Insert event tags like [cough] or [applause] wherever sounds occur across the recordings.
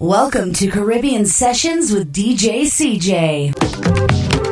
Welcome to Caribbean Sessions with DJ CJ.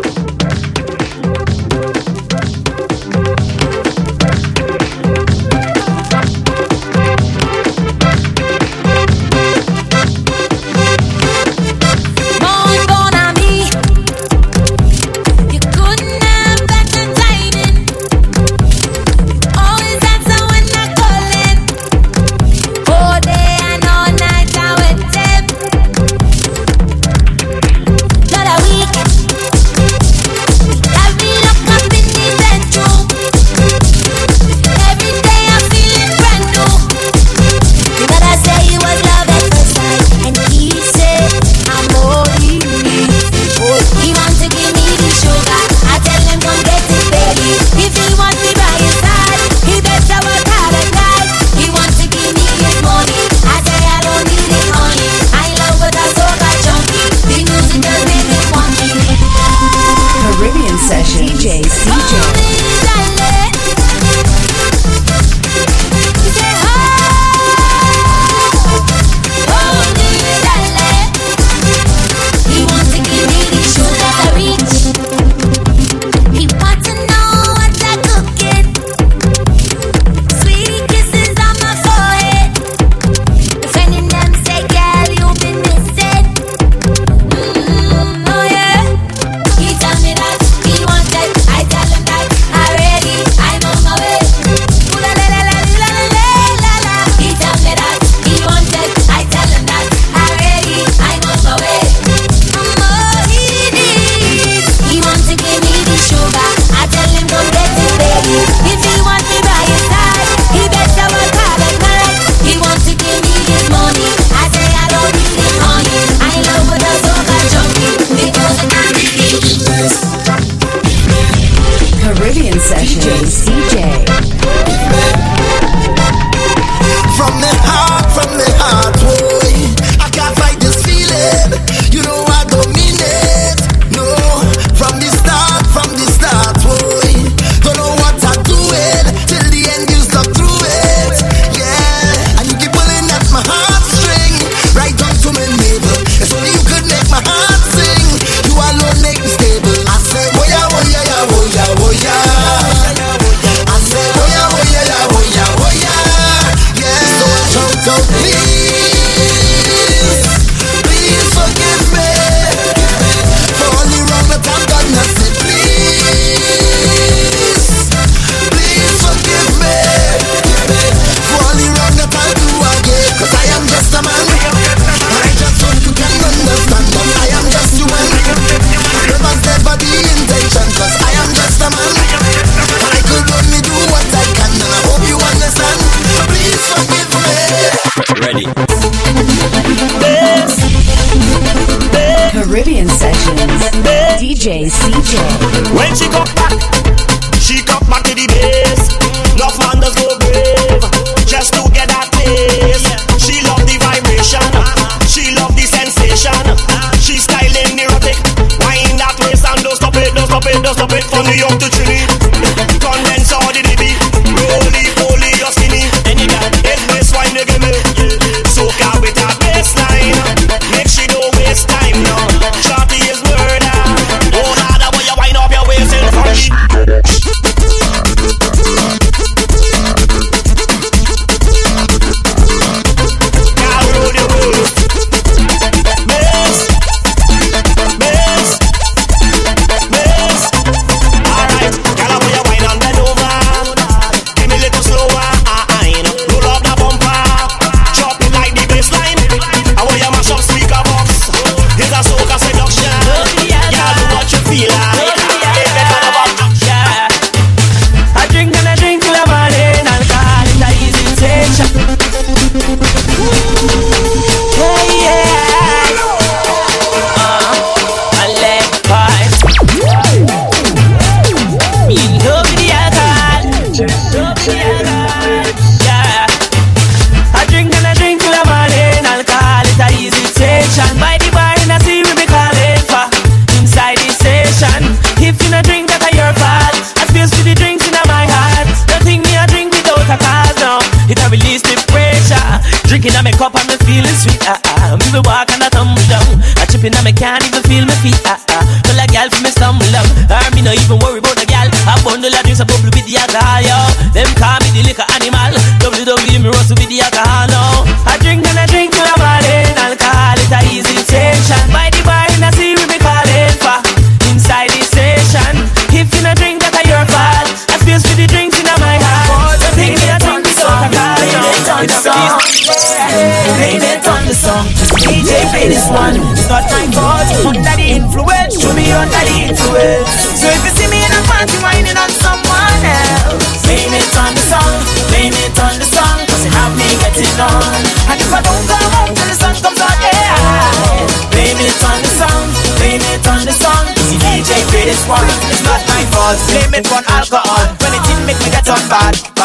On bad.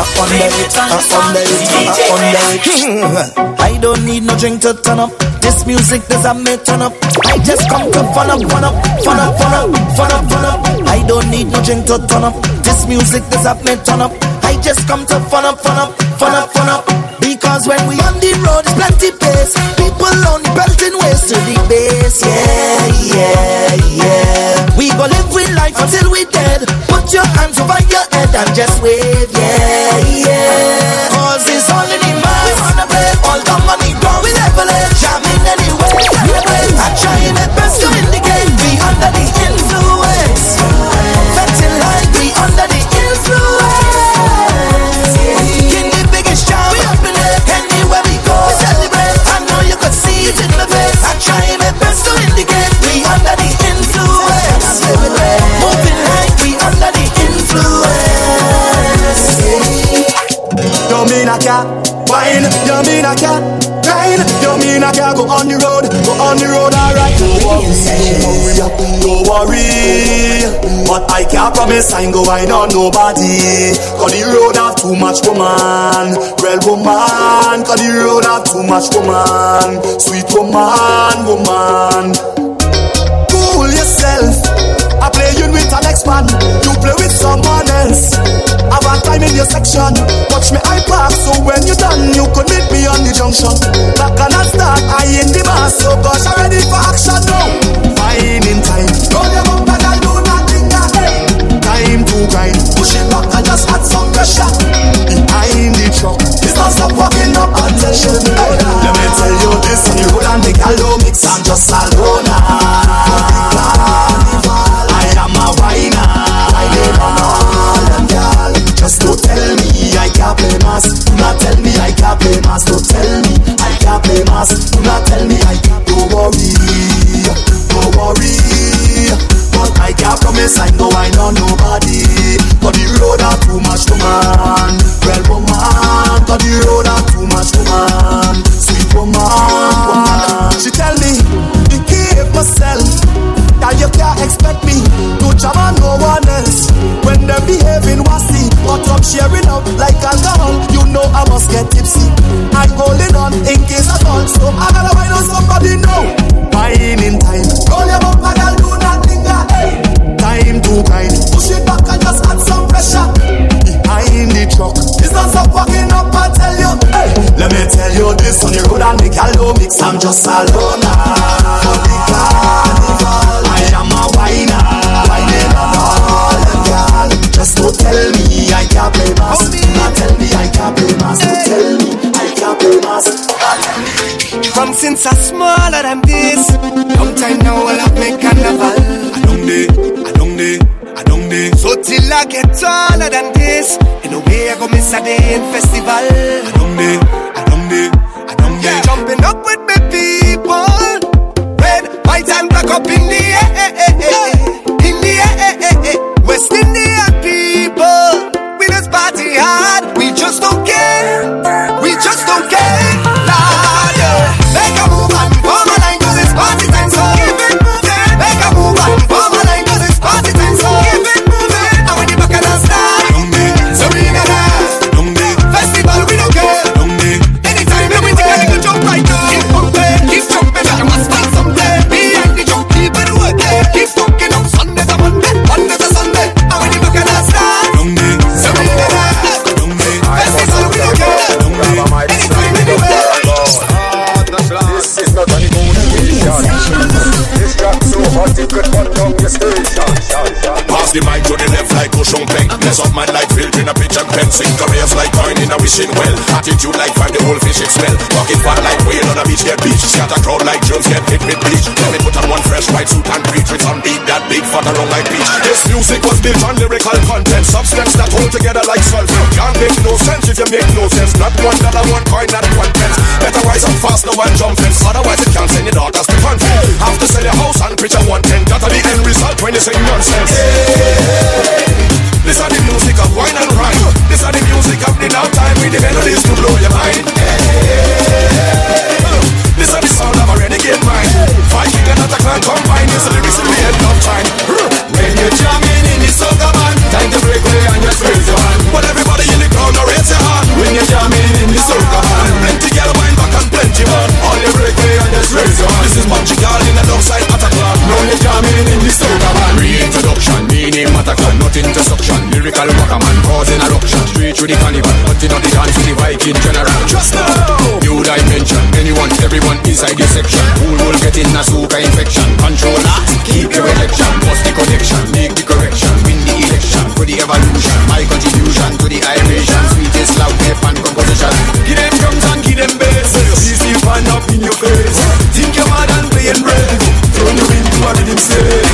On blame it, it on the under it, the it. I don't need no drink to turn up. This music does a me turn up. I just come to fun up, fun up, fun up, fun up, fun up, fun up. I don't need no drink to turn up. This music does a me turn up. I just come to fun up, fun up, fun up, fun up. Because when we on the road, it's plenty pace. People on the belting waist to the base. Yeah, yeah, yeah. We go live with life until we dead. Put your hands over and just wave. Yeah, yeah. I ain't go wine on nobody. Cause the road have too much woman. Real woman. Cause the road have too much woman. Sweet woman, woman. Cool yourself. I play you with an ex man. You play with someone else. Have a time in your section. Watch me I park so when you done, you could meet me on the junction. Back and I start, I in the mass. So gosh, I'm ready for action now. Fine in time. Roll your Behind the truck. It's not stop walking up. Hey. Let me tell you this on the road and the gallo mix. I'm just a loner. I am a whiner. Gal. Just don't tell me I can't play mass. Do not tell me I can't play mass. Don't tell me I can't play mass. Do not tell me I. Don't worry, don't worry. But I can't promise I know woman. Well woman, but the road are too much woman. Sweet woman, woman. She tell me, behave myself. That you can't expect me to jam no one else. When they're behaving wassy, but I'm sharing up like alcohol. You know I must get tipsy. I'm holding on in case I fall. So I gotta find out somebody know. Wine in time. Roll your bumper, Let me tell you this on the road and the gallo mix. I'm just a loner. For the carnival. I am a whiner. Whining on all them gal. Just don't tell me I can't play mass. Do not tell me I can't play mass. Don't tell me from since I'm smaller than this, long time now I love have make carnival. I don't day, I don't day, I don't day. So till I get taller than this, in a way I go miss a day in festival. I don't day, I don't day, I don't day. Jumping up with my people, red, white and black up in the air, eh, eh, eh, in the air, West Indian people. We just party hard, we just don't care. Like cushion peg. Mess up man like filth in a pitch and pen. Sink careers like coin in a wishing well. Attitude like find the whole fish it smell. Pocket fat like whale on a beach get beach. Scatter crowd like germs get hit with bleach. Let me put on one fresh white suit and preach with some beat that big fat around like beach. This music was built on lyrical content, substance that hold together like sulfur. Can't make no sense if you make no sense. Not one dollar, one coin, not one pence. Better rise up fast, no one jump fence. Otherwise it can't send your daughters to country. Have to sell your house and preach a one ten. Are the end result when you say nonsense. This are the music of wine and rhyme. This are the music of the now time with the melodies to blow your mind. This are the sound of a renegade mind. Viking and attack combine. This is lyrics in the end of time. Raise your hand. This in the alongside Ataclan. Now you're jamming in the soca man. Reintroduction, meaning Mataclan, not intersection. Lyrical wackerman causing eruption. Straight through the carnival, putting up the dance with the Viking general. Just now, new dimension. Anyone, everyone inside your section. Who will get in a soca infection? Controller, keep your election. Bust the connection, make the correction. Win the election for the evolution. My contribution to the Iration. Sweetest love, tape and composition. Give them drums and give them bass. See see fan up in your face. Say.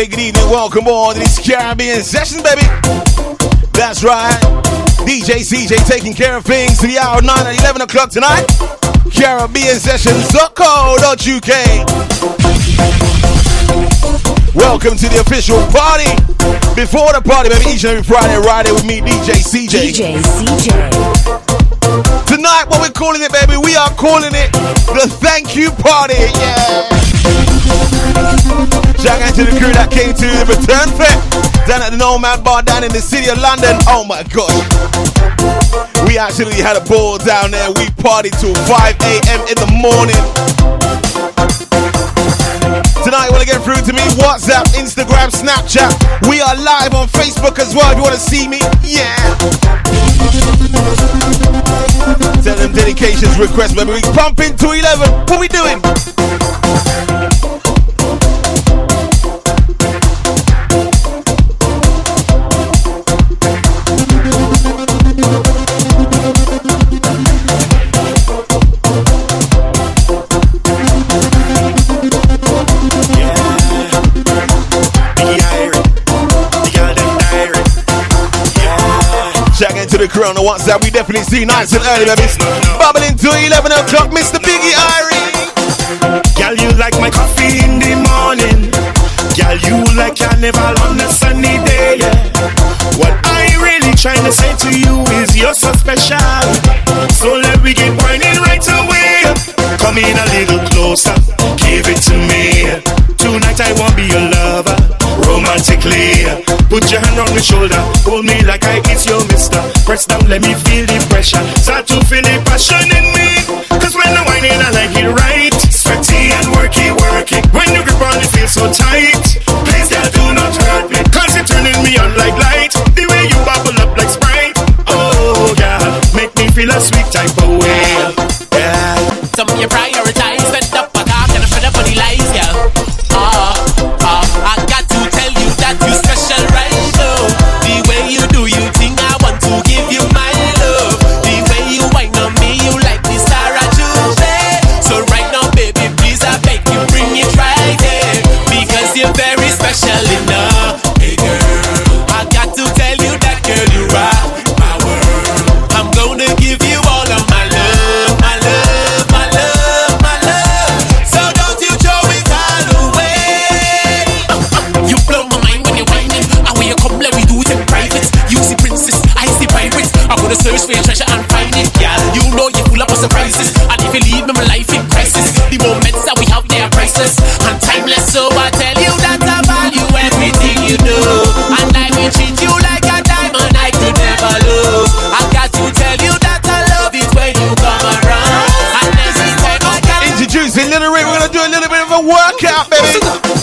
Say good evening. Welcome on to this Caribbean session, baby. That's right. DJ CJ taking care of things to the hour 9 at 11 o'clock tonight. Caribbean Sessions.co.uk. Welcome to the official party. Before the party, baby, each and every Friday, here with me, DJ CJ. DJ CJ. Tonight, what we're calling it, baby, we are calling it the thank you party. Yeah. Shout out to the crew that came to the return fit down at the Nomad Bar down in the city of London. Oh my god. We actually had a ball down there. We partied till 5 a.m. in the morning. Tonight, you want to get through to me? WhatsApp, Instagram, Snapchat. We are live on Facebook as well. If you want to see me, yeah. Tell them dedications, requests, baby. We pumping to 11. What we doing? Shout out to the crew on the WhatsApp. We definitely see nice and early, baby. Bubbling to 11 o'clock, Mr. Biggie Irie. Girl, you like my coffee in the morning. Girl, you like carnival on a trying to say to you is you're so special. So let me get whining right away. Come in a little closer, give it to me. Tonight I want be your lover, romantically. Put your hand on my shoulder, hold me like I is your mister. Press down, let me feel the pressure. Start to feel the passion in me. Cause when I'm whining, I like it right. Sweaty and worky, worky. When you grip on it, feel so tight. Please, do not hurt me. Cause you're turning me on like light. The way you feel a sweet type of way. Yeah. Some of you prioritize, priceless and timeless. So I tell you that I value everything you do. And I will treat you like a diamond I could never lose. I got to tell you that I love it when you come around. And every time I introducing Little Ray, we're gonna do a little bit of a workout, baby.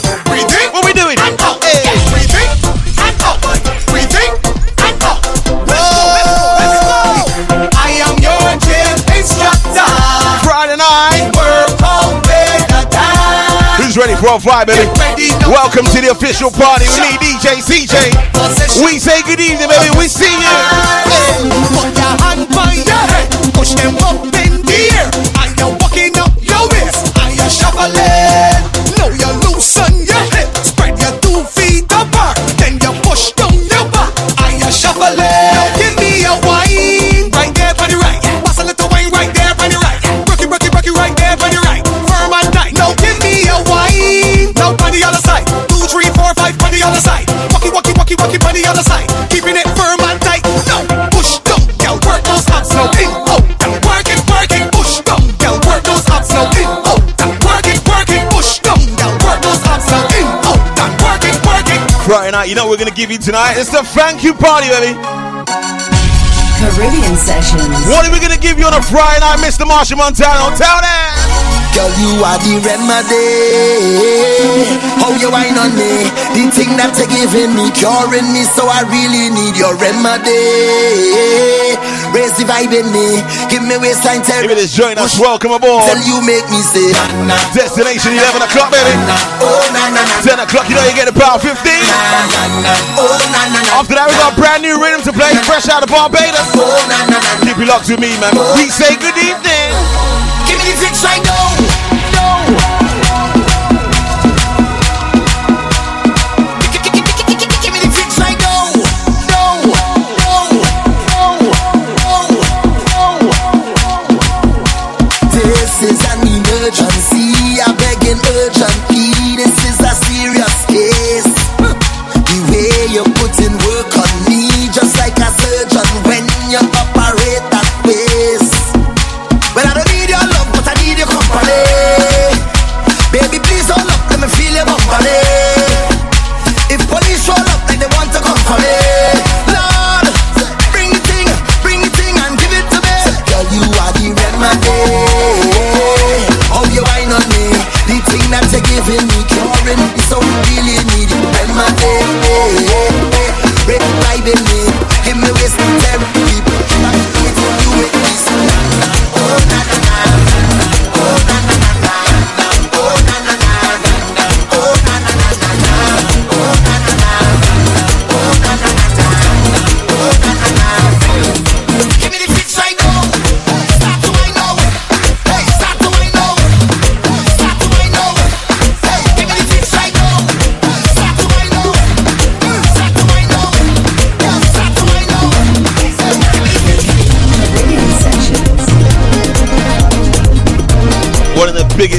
20th worldwide, baby. Welcome to the official party with me, DJ CJ. We say good evening, baby. We see you. Put your hand by your head. Push them up, it. Friday night, you know what we're gonna give you tonight? It's the thank you party, baby. Caribbean Sessions. What are we gonna give you on a Friday night, Mr. Machel Montano? Tell them. Girl, you are the remedy. How you wine on me? The thing that you're giving me, curing me, so I really need your remedy. Raise the vibe in me, give me waistline If terror. it is join us, welcome aboard. Tell you make me say, na na, Destination 11 o'clock, baby. na, oh na na na, 10 o'clock, you know you get about 15. na na na, oh na na na, After that, we got brand new rhythm to play, fresh out of Barbados. oh na na na. Keep it locked with me, man. Oh. We say good evening. Give me the fix right now.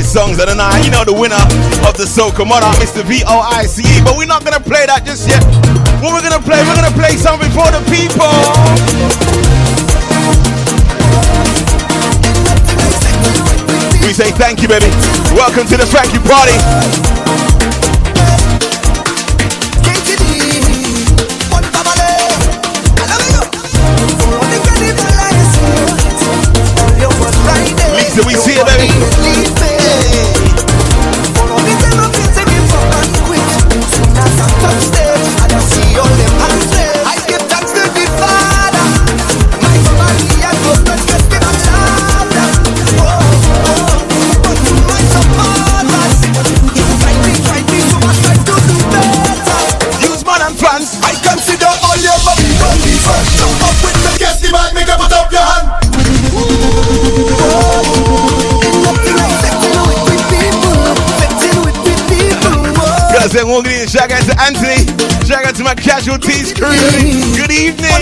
Songs of the night. You know the winner of the Soca Monarch, Mr. V-O-I-C-E. But we're not gonna play that just yet. What we're gonna play, we're gonna play something for the people. We say thank you, baby. Welcome to the you party. Lisa, we see it, baby. One good evening. Shout out to Anthony. Shout out to my casualties crew. Good evening.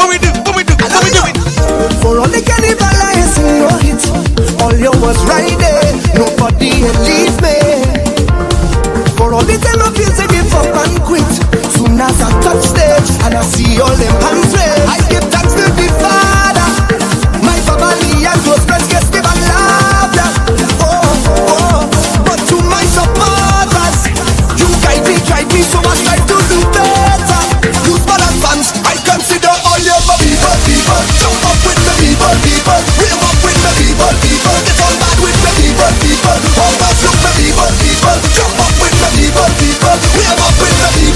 What we do? What we do? What we doing? For all the carnival I sing your hits, all your was right there. Nobody had leave me. For all the tell of you say give up and quit. Soon as I touch stage and I see all them hands raised, I give thanks to the Father.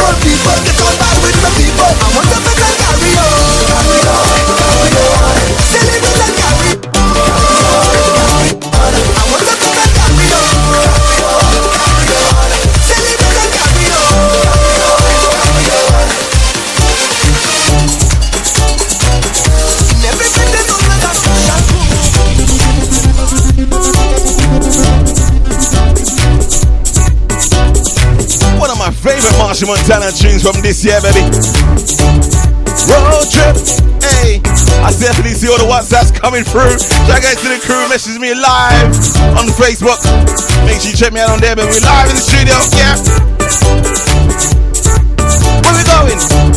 people, people, get on back with my people. I want to make like carry on, carry on, carry on. Celebrate let carry. Machel Montano tunes from this year, baby. Road trip, hey. I definitely see all the WhatsApps coming through. Shout out to the crew, message me live on Facebook. Make sure you check me out on there, baby. We're live in the studio, yeah. Where we going?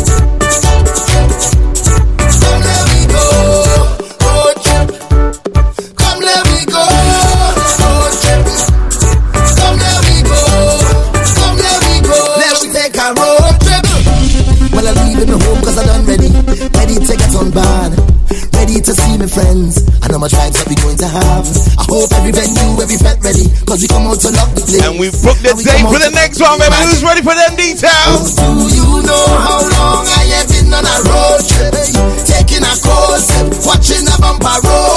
Cause we come out to lock the place. And we booked the date for the next one, baby. Who's ready for them details? Do you know how long I have been on a road trip? Taking a cold sip, watching a bumper road.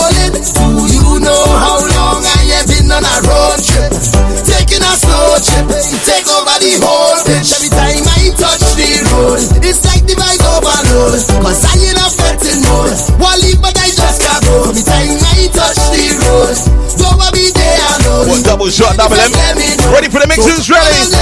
double shot, double M. Ready for the mixes, ready.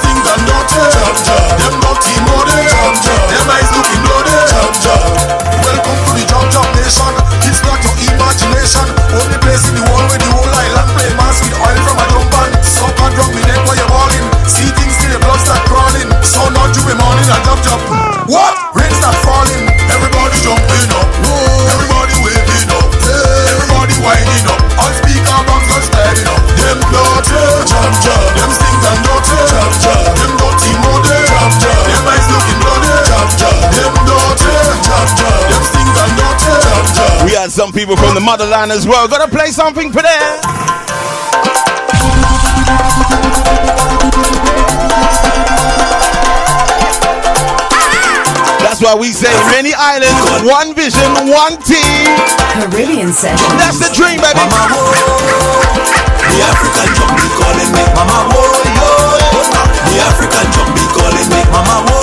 some people from the motherland as well. Gotta play something for them. That's why we say many islands, one vision, one team. Caribbean session. That's the dream, baby. Mama, oh, oh, oh. the African drum be calling me, Mama Mo, yo. The African drum be calling me, Mama Mo.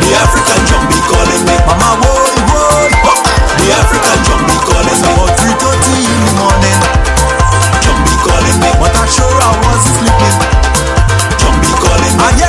The African drum be calling me, Mama Mo, the African drum calling about 3.30 in the morning Drum calling me, but I sure I wasn't sleeping Drum calling me.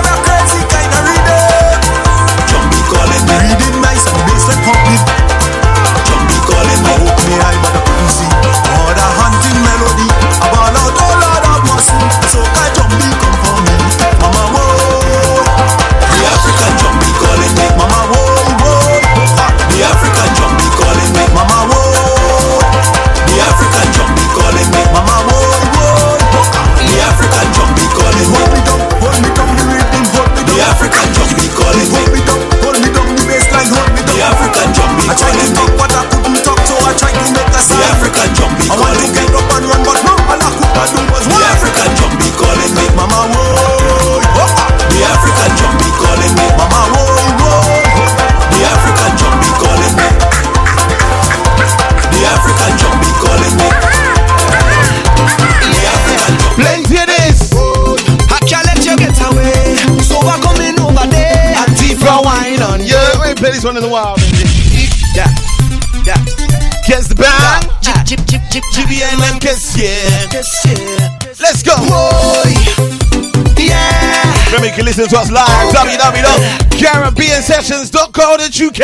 listen to us live. www.caribbeansessions.co.uk.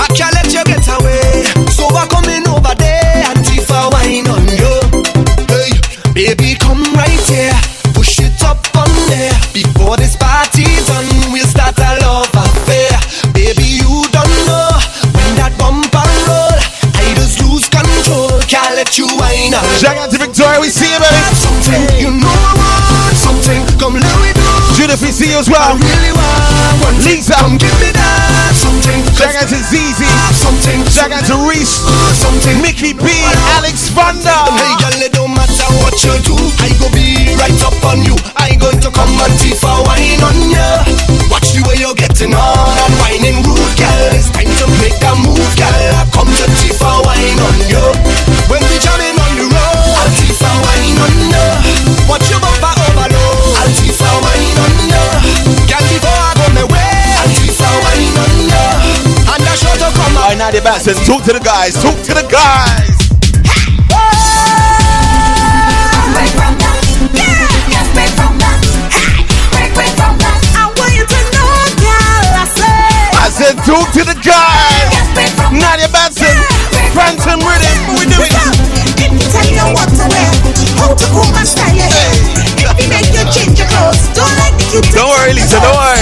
I can't let you get as well. I really want Lisa. Come give me that something. Shout out to ZZ. Something. Shout out to Reese. Something. Mickey B. Alex Vander. Hey, girl, it don't matter what you do. I go be right up on you. I going to come and teeth for wine on you. Watch the way you're getting on. back and talk to the guys. Talk to the guys. I Said, talk to the guys. Nadia Batson, yeah, Phantom Rhythm, we do it. If you tell you what to wear, how to comb my style. Hey. Let me make you change your clothes. Don't like the cute. Don't worry, Lisa. Don't worry.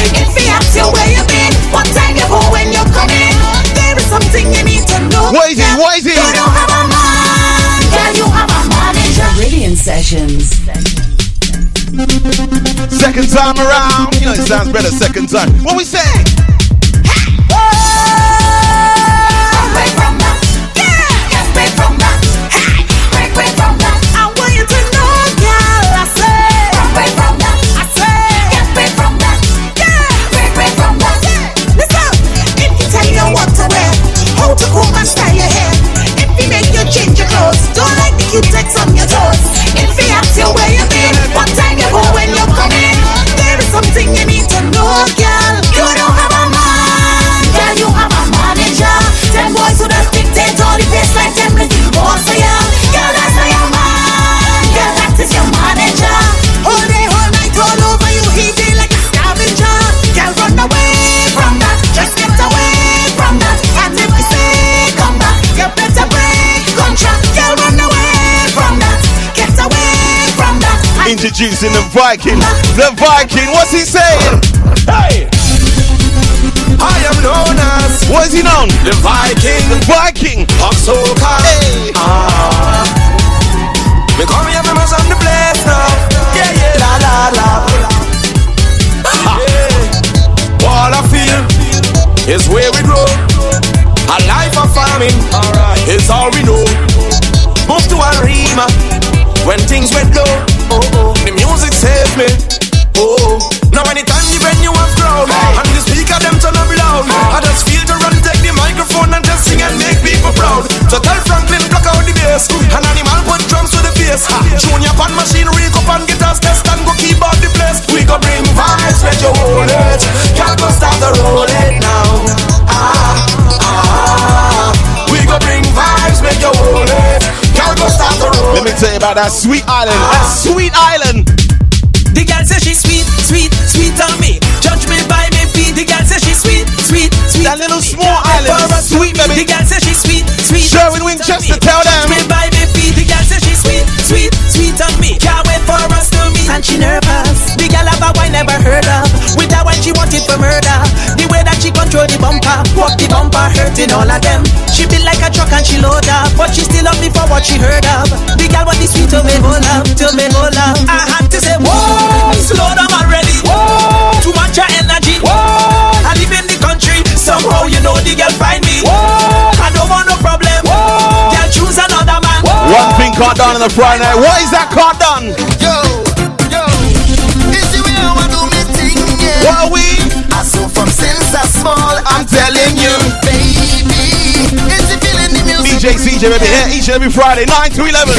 Wazy, Wazy. Sessions. Second time around, you know it sounds better second time. What we say? Introducing the Viking, the Viking, what's he saying? Hey! I am known as. What is he known? The Viking. The Viking. Of Soca. Hey. Ah. Me come here, me mash up the place now. Yeah, yeah, la, la, la. Ha. All I feel is where we grow. A life of farming Alright. is all we know. Move to Arima when things went low. Oh. The music saved me, oh the venue and the speaker them turn up loud. I just feel to run take the microphone and just sing and make people proud. So tell Franklin block out the bass, and put drums to the machine, up guitars go the. We go bring vibes, whole it. Can't go stop the roll it now. Ah, ah ah. We go bring vibes, make your whole it right, that's Sweet Island. Ah. That's Sweet Island. The girl say she sweet, sweet, sweet on me. Judge me by me feet. The girl say she sweet, sweet, sweet. That little small island, sweet baby. The girl say she sweet, sweet. Sherwin Winchester, tell Judge me by me feet. The girl say she sweet, sweet, sweet on me. Can't wait for us to meet. And she nervous. The girl have a wine never heard of. With that wine she wanted for murder. The way that she control the bumper, walk the bumper, hurting all of them. She built like a truck and she load up, but she still love me for what she heard of. The girl want the sweet to me hold up, to me hold up. I had to say whoa, slow down already. Whoa, too much of energy. Whoa, I live in the country, somehow you know the girl find me. Whoa, I don't want no problem. Whoa, girl choose another man. One thing caught down on the Friday night. What is that caught down? Yo, yo, What we? I saw from since I small, I'm telling you, baby, it's the feeling the music. DJ CJ, baby, here each and every Friday, 9 to 11.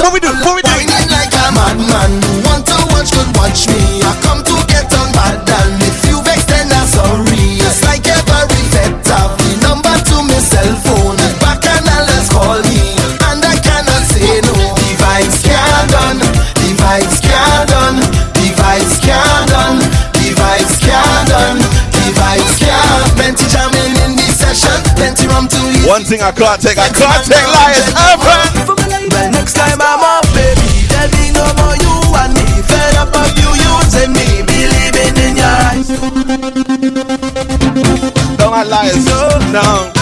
What we do? What we do? Whining like a madman. Want to watch, could watch me. I come to get on bad and if you vex, then I'm sorry. It's like every the number to my One thing I can't take, I can't take liars. Open. Well, next time I'm up, baby, there'll be no more you and me. Fed up of you using me, believing in your eyes. Don't like liars. No.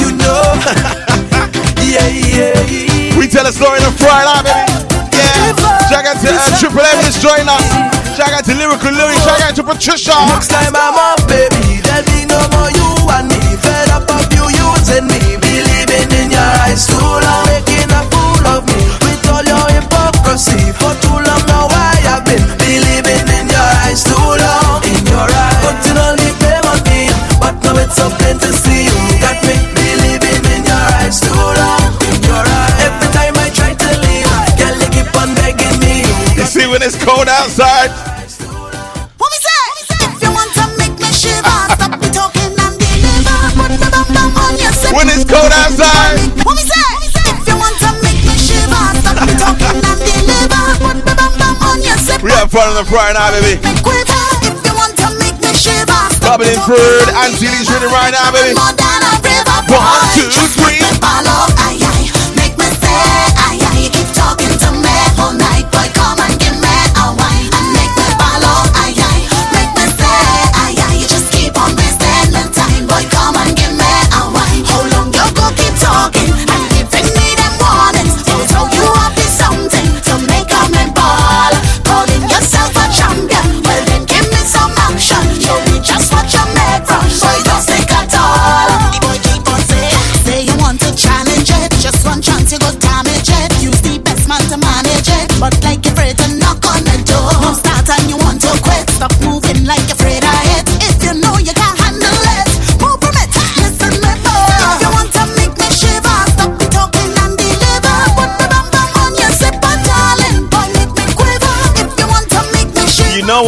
You know, [laughs] yeah, yeah. We tell a story on a Friday baby. Yeah. Shout out to uh, Triple M is joining us. Shout out to Lyrical Louis. Shout out to Patricia. Next time I'm up, baby, there'll be no more you and me. Fed up me, believing in your eyes. Too long making a fool of me with all your hypocrisy. For too long now I have been believing in your eyes. Too long in your eyes. But now it's so plain to see you got me believing in your eyes. Too long in your eyes. Every time I try to leave, girl, you keep on begging me. You see when it's cold outside? Cold outside. What we say? If you want to make me shiver, stop the talking and deliver. Put the bum bum on your set. We have fun on the Friday night, baby. Me quiver. If you want to make me shiver, stop Bobbing in third. and ready right now, baby. More than a river. One, two, three. Make me follow,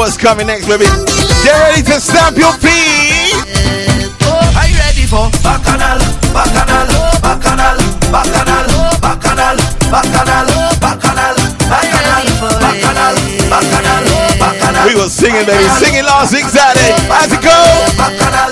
what's coming next, baby. Get ready to stamp your feet. Are you ready for Bacchanal, Bacchanal, Bacchanal, Bacchanal, Bacchanal, Bacchanal, Bacchanal, Bacchanal, Bacchanal, Bacchanal? We was singing, baby. Singing last week Saturday. How's it go? Bacchanal.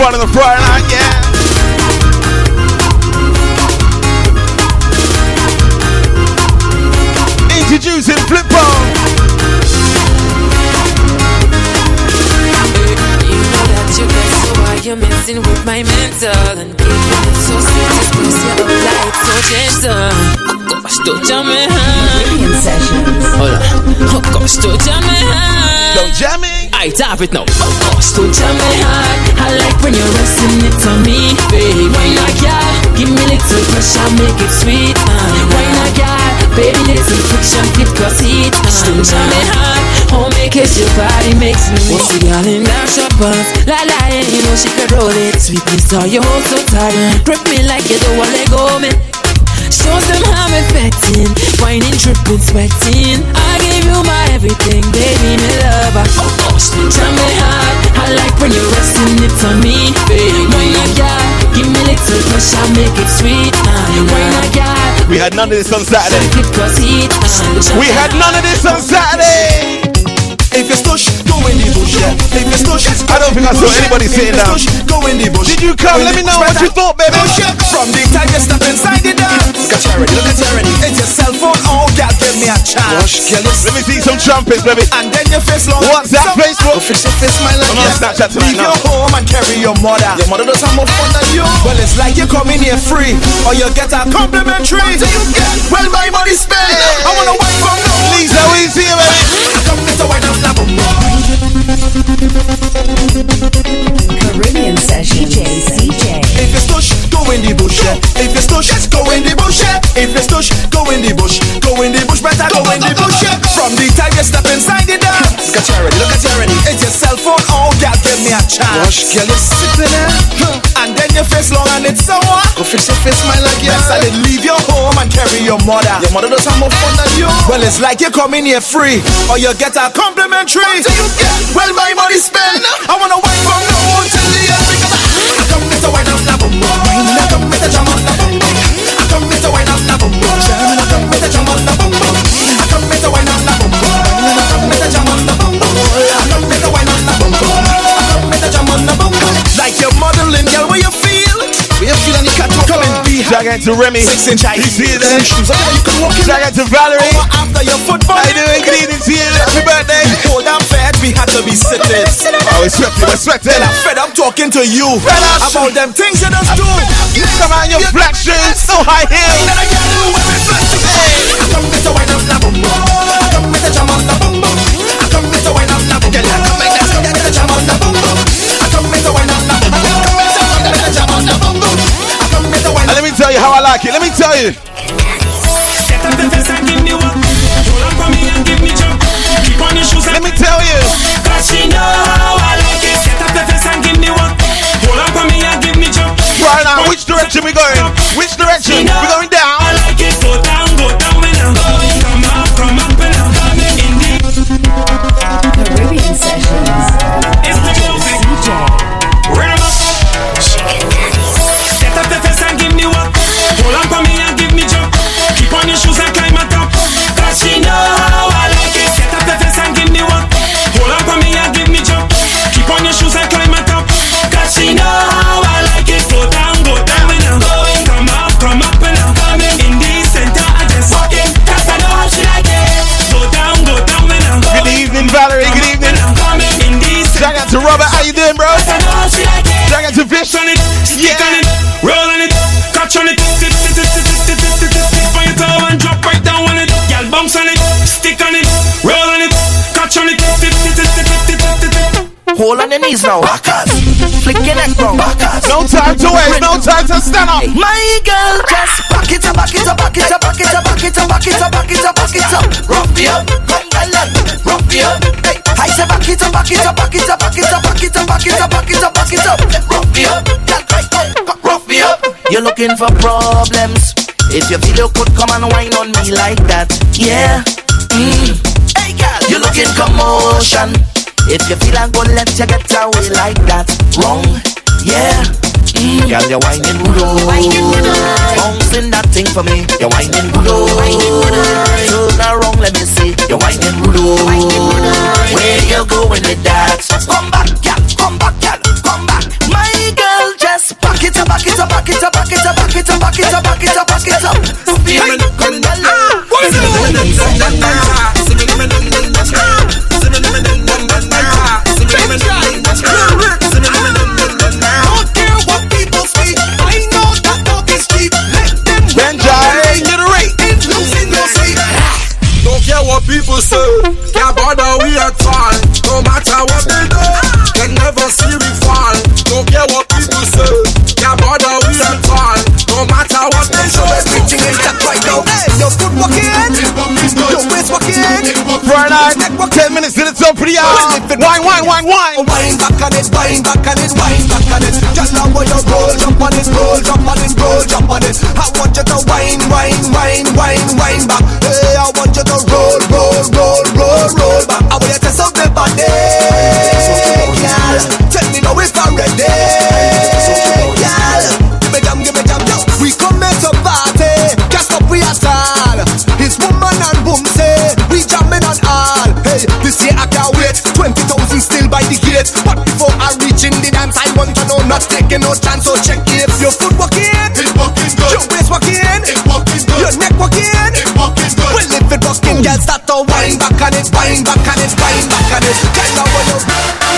Baby. We have fun on the Friday night, yeah. Introducing Flip Phone. You know that you get so why you're messing with my mental and keeping it so sweet, just close your light so gentle. Gosh, don't jam me hand. Caribbean Hold on. Oh gosh, don't jam me. Don't jam me. I tap it now. Oh gosh, don't jam me hard. I like when you're resting it on me, baby. Why not, girl? Give me little pressure, make it sweet. Uh. Why not, girl? Baby, little friction, keep cause heat. Uh. Don't jam me hard. Oh, make it your body makes me want to girl in that shop La la, and you know she could roll it. Sweetness, are you hold so tight? Grip me like you don't want let go, me. Shows them how I'm affecting, whining, tripping, sweating. I give you my everything, baby, me lover. Gosh, tell me hard. I like when you're resting it on me, baby. Why not, girl? Give me little pressure, make it sweet. Why not, girl? We had none of this on Saturday. Keep cause heat. We had none of this on Saturday. If you stush, go in the bush, yeah. If you stush, I don't think I saw anybody sitting down. Go in the bush. Did you come? Let me know what you thought, baby. From the time you step inside the dance. Look at charity, look at charity. It's your cell phone, oh, girl, give me a chance. Let me see some trumpets, baby. And then your face long. What's that, Facebook? Go fix your face, my like I'm on. Snapchat tonight Leave your home and carry your mother. Your mother does have more fun than you. Well, it's like you come in here free, or you get a complimentary. Do you get? Well, my money spent. I wanna wine from no. Lisa, we see you, baby. I Come, Mr. Wine up, now, boom, boom. Caribbean Sessions. DJ CJ. If you stush, go in the bush, yeah. If you stush, go in the bush, yeah. If you stush, go in the bush. Go in the bush, better go in the bush, yeah. From the time you step inside the dance. Look at charity, look at charity. It's your cell phone, oh, girl, give me a chance. Rush, girl, you sitting there. Huh. And then your face long and it's sour. Go fix your face, my like, yes. I did leave your home and carry your mother. Your mother does have more fun than you. Well, it's like you're coming here free, or you get a complimentary. What do you get? Well, my money spent. I wanna wine from now on till the end because I come Mr. Wine up, now, boom, boom. I come Mr. Jam on, now, boom, boom. I come Mr. Wine up, now, boom, boom. I come Mr. Jam on, now, boom, boom. I come Mr. Wine up, now, boom, boom. I come Mr. Jam on, now, boom, boom. I come Mr. Wine up, now, boom, boom. I come Mr. Jam on, now, boom, boom. Like you're modeling, girl, Shout out to Remy. Six inch high You see it there? Shoes, okay, you can walk in Shout out to Valerie. after your football. How you doing? Good evening to you. Happy birthday. Hold on, fed, we had to be sitting. Oh, we're sweating. We're sweating. Then I'm fed up talking to you Fed up. about them things you just do. Come on, your black shoes, no high heels. Then I get you when we flex to I come with the wine up, na boom boom. I come with the jam on, na boom boom. I come with the wine up, na boom boom. I come with the get the jam on, na boom boom. Tell you how I like it. Let me tell you. Set up the fence Shout out to Fish. Push on it, stick on it, roll on it, catch on it, tip, tip, tip, tip, tip, tip, tip, tip, tip on your toe and drop right down on it. Girl, bounce on it, stick on it, roll on it, catch on it, tip, tip, tip, tip, tip, tip, tip. Hold on the knees now. Flick your neck round. No time to waste. No time to stand up. My girl, just back it up, back it up, back it up, back it up, back it up, back it up, back it up, back it up. Rock me up, come rock me up. Hey, I back it up, back it up, back it up, back it up, back it up, back it up, back it up, back it up. Rock me up, girl, rock me up. You're looking for problems. If you feel you could come and whine on me like that, yeah. Mm. Hey girl, you're looking commotion. If you feel I'm gonna let you get away like that, wrong. Yeah. Mm, girl, you're whining good, oh. Bouncing that thing for me. You're whining good, oh. Turn around, let me see. You're whining good, oh. Where you going with that? Come back, girl. Come back, girl. Come back. My girl, just back it up, back it up, back it up, back it up, back it up, back it up, back it up, back it up. Feel it coming down. Don't Night, 10 minutes to the top of the hour. Wine, wine, wine, wine. Oh, wine back on it, wine back on it, wine back on it. Just now when you roll, jump on it, roll, jump on it, roll, jump on it. I want you to wine, wine, wine, wine, wine back. Taking no chance. So check if your foot walking, It's walking good. your waist walking, It's walking good. your neck walking. It's walking good. Well, if it walking, girl, start to wine back on it, wine back on it, wine back on it. I want you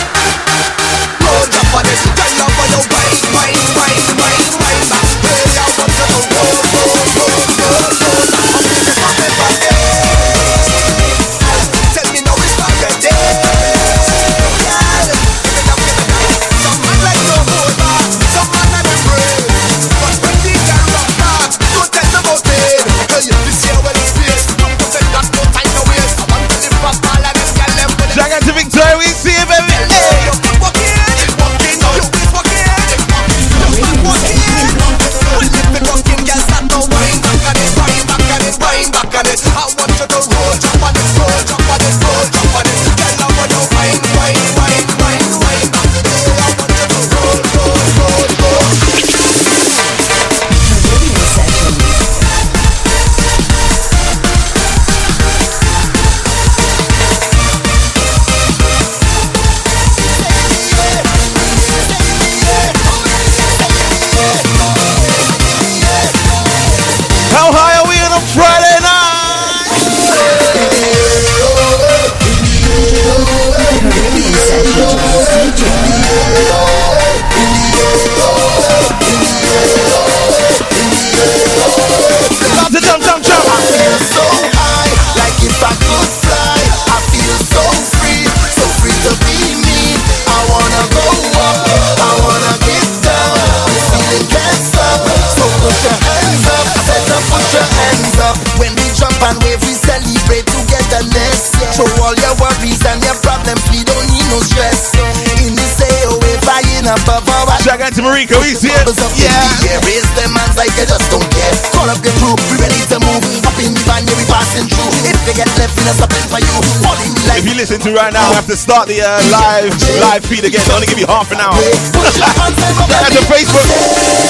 Throw all your worries and your problems, we don't need no stress. In this AOA, flying above our Shout out to Marika, we see it. yeah. Yeah. Raise them hands like you just don't care. Call up the crew, we ready to move. Up in the van, yeah, we passing through. If they get left in a something for you, the If you listen to right now, I have to start the uh, live live feed again. Only give you half an hour. Out [laughs] to Facebook.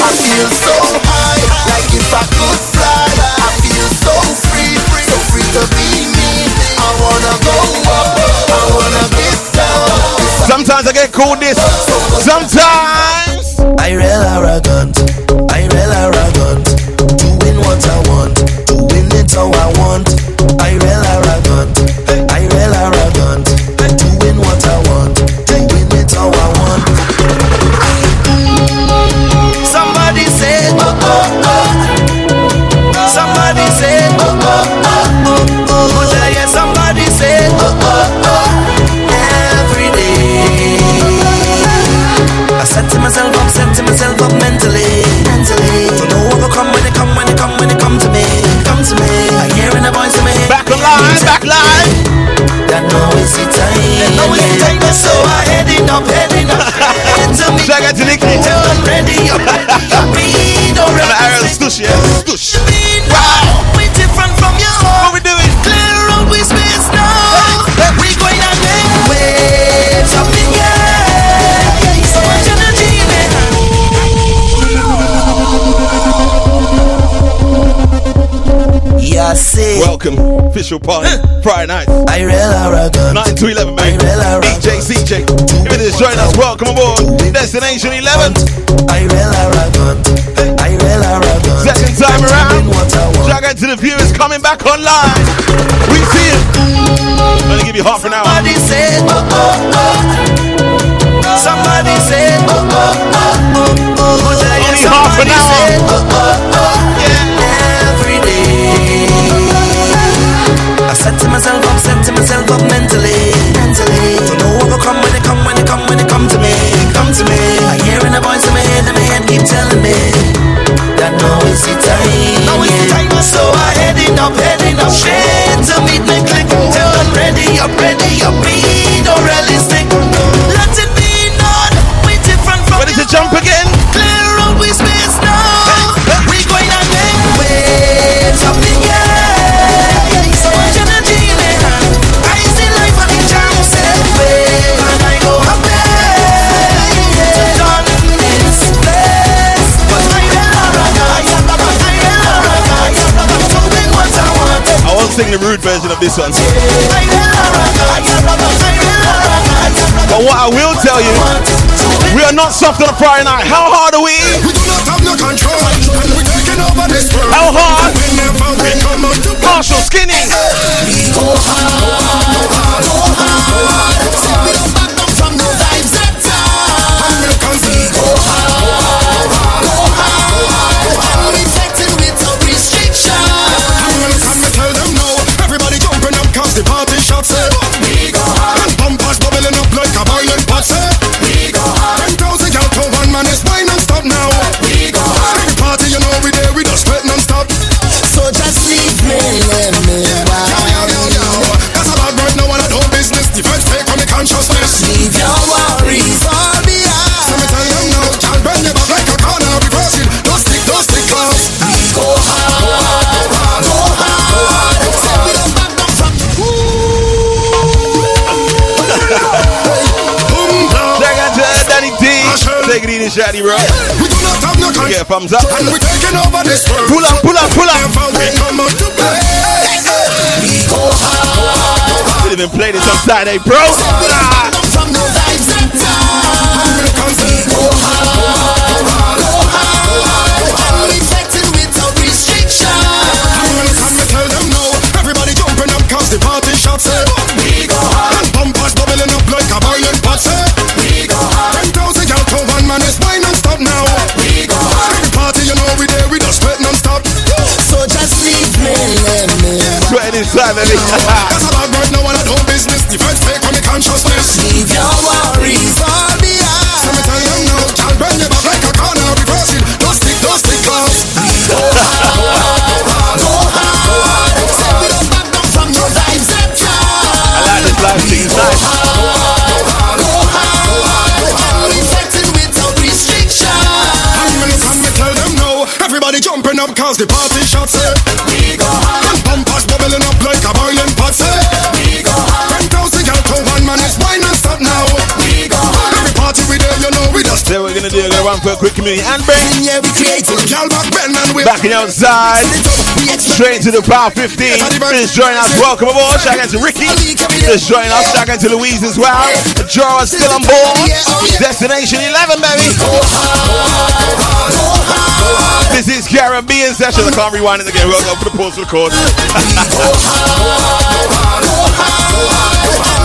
I feel so high, like if I could fly. I feel so free, so free to be. I wanna go up, I wanna get down. Sometimes I get called this. Sometimes. I real arrogant, I real arrogant. Doing what I want, doing it how I want. I to myself, I'm set to myself up mentally. Welcome. Official party. Friday night. I real arrogant. 9 to 11, man. DJ CJ. If it is joining us, welcome aboard. Destination 11. I real arrogant. I real arrogant. Second time around. Shout out to the viewers coming back online. We see it. I'm gonna give you half an hour. Somebody said, oh, oh, oh. Somebody said, oh, oh, oh, oh, oh. Only half an hour. Oh, oh, oh. To myself, said to myself up mentally, mentally. To know overcome when they come, when they come, when they come to me, come to me. I hearing a voice in my head, and my head keep telling me version of this one. But what I will tell you, we are not soft on a Friday night. How hard are we? How hard? Machel Skinny. It bro. We do not have no control. Yeah, thumbs up. And we're taking over this world. Pull up, pull up, pull up. We come out to play. We go hard. Have been played it on Saturday, bro. Ah. Sweating inside, baby. That's a bad word, no one I do business. The first take on the consciousness. Leave your worries far So behind. me tell them no, y'all bend your back like a corner, reverse it. Don't stick, don't stick close. Go hard, go hard. We don't back down from no vibes at I like this live thing. It's nice. Go hard, infected with no restriction. American, me tell them no. Everybody jumping up 'cause the party for a quick community and bring Yeah, we back bend and we in outside. Straight to the Power 15. Just join us. Welcome aboard. Shout out to Ricky. Just join us. Shout out to Louise as well. Joe is still on board. Destination 11, baby. This is Caribbean session. I can't rewind it again. We'll go for the chord. Infected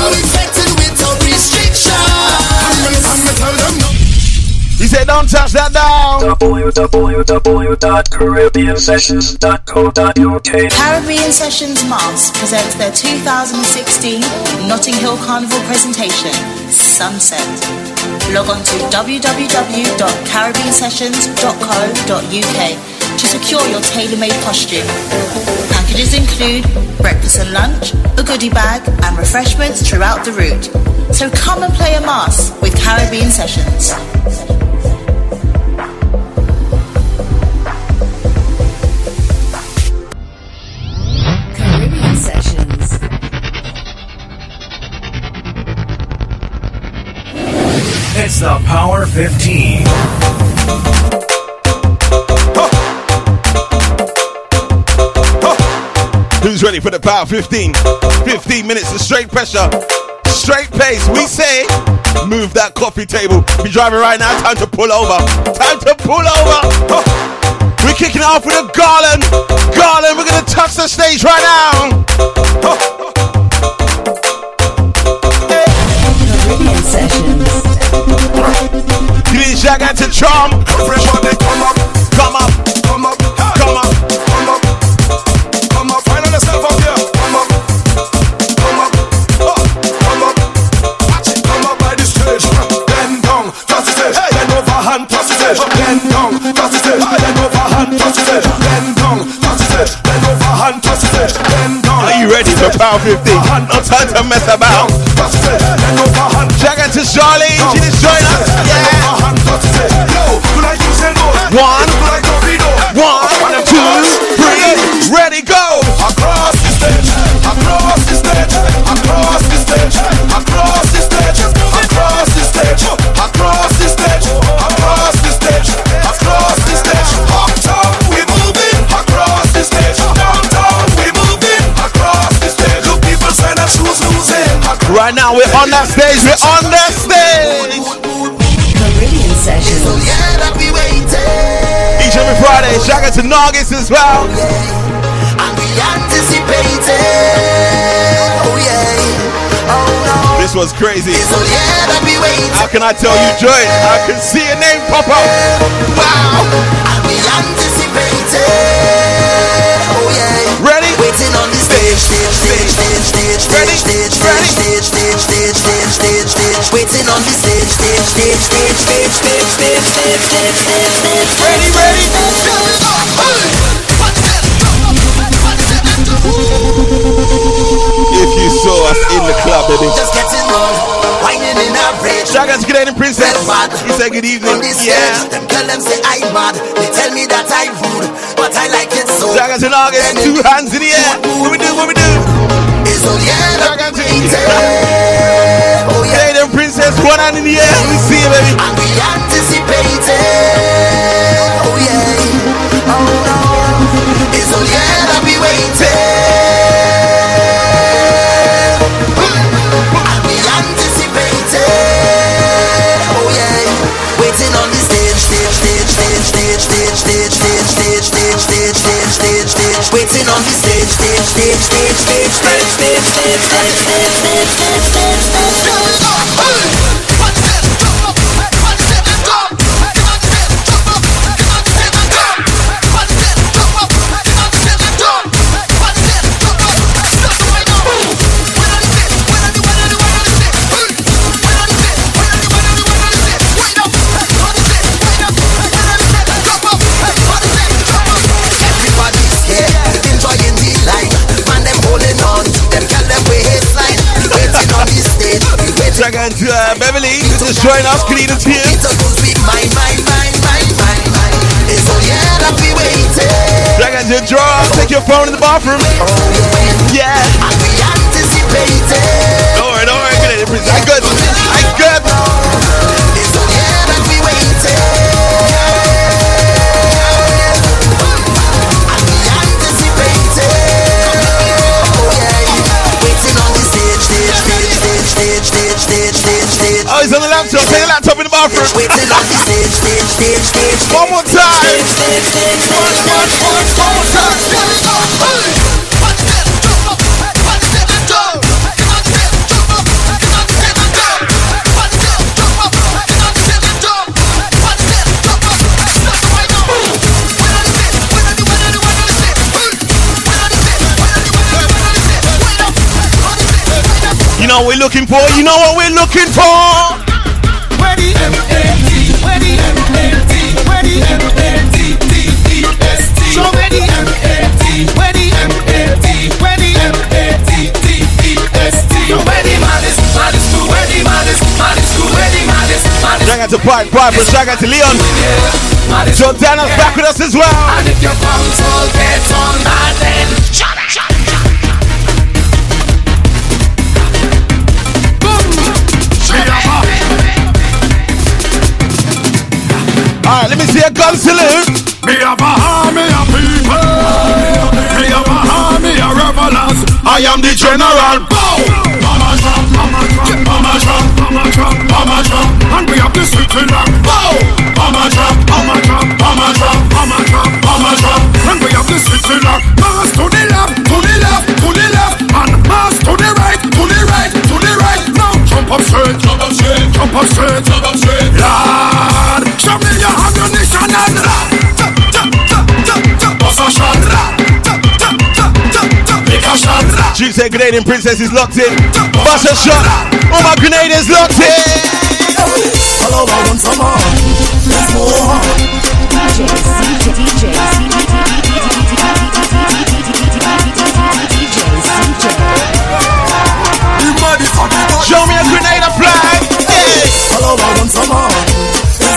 He said, don't touch that down. www.caribbeansessions.co.uk Caribbean Sessions Mas presents their 2016 Notting Hill Carnival presentation, Sunset. Log on to www.caribbeansessions.co.uk to secure your tailor-made costume. Packages include breakfast and lunch, a goodie bag, and refreshments throughout the route. So come and play a mas with Caribbean Sessions. It's the Power 15. Who's ready for the power 15? 15 minutes of straight pressure, straight pace. We say, move that coffee table. Be driving right now. Time to pull over. Time to pull over. We're kicking off with a Garlin. Garlin, we're gonna touch the stage right now. Give me a shout to Charm. Everybody come up, Come up, come up, come up. come up, come up. Find yourself up here. Come up, come up, oh, come up. Watch it. Come up by the stage. Bend down, touch the stage. Bend over, hand touch the stage. Bend down, touch the stage. Bend over, hand touch the stage. Bend down, touch the stage. Bend over, hand touch the stage. Bend down. Are you ready for power 15? No time to mess about. Right now we're on that stage. We're on that stage. Caribbean Sessions. Yeah, that we waiting. Each and every Friday. Shout out to Nargis as well. And we anticipating. Oh yeah. Oh no. This was crazy. So yeah, that we waiting. How can I tell you joy? I can see your name pop up. Wow. Stage, Ready? stage, Ready? stage, stage, stage, stage, stage, stage. Waiting on the stage, stage, stage, stage, stage, stage, stage, stage, stage, stage, stage. Ready, ready. If you saw us in the club, baby. Just getting on, whining in a rage. Shout out to Canadian Princess. He said good evening. On the stage, Yeah. them girl them say I'm mad. They tell me that I'm rude, but I like it so. Shout out to Nargis. Two hands in the air. What we do? What we do? fragrance in the. Oh, yeah. the princess one hand in the air. We see you, baby. And we anticipated. Oh, yeah. Oh, no. It's only air that we waiting. Stage, stage. Waiting on the stage, stage, stage, stage, stage, stage, stage, stage, stage, stage, stage, stage, stage, stage. Everybody's Jack and uh, Beverly destroying us, Creedence here. Jack and uh, your drawers, take your phone in the bathroom. Yeah. Don't worry, don't worry, good. Good. Stage. One more time. Stage, stage, stage, stage, stage, stage, one more time. You know what we're looking for? You know what we're looking for? Shout out to Pipe, Piper. Shout out to Leon. maddest Jordana's back with us as well. And if your console gets on that then shut up, shut up, shut up. All right, let me see a gun salute. Me have a army of people. Me have a army of I am the general. Bow. Drum, mama drum, mama we have the switch in lock. Bow. Mama drum, mama and we have the lock. Mass to the left, to the left, to the left, and mass to the right, to the right, to the right. Now jump up straight, jump up straight, jump up straight, jump up straight. Lord, show me your She said Grenadian Princess is locked in. Bust a shot. All my grenadiers locked in. Hello, I want some more. Let's go on. Show me a grenade flag. Hello, I want some more.